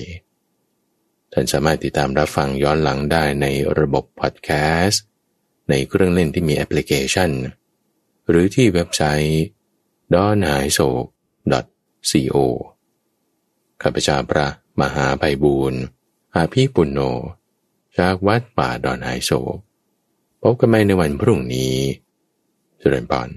ท่านสามารถติดตามรับฟังย้อนหลังได้ในระบบพอดแคสต์ในเครื่องเล่นที่มีแอปพลิเคชัน หรือที่เว็บไซต์ d o n h a i s o co ข้าพเจ้าพระมหาไพบูรณ์อาภีปุณโญ จากวัดป่าดอนไฮโศพบกันใหม่ในวันพรุ่งนี้เจริญปอน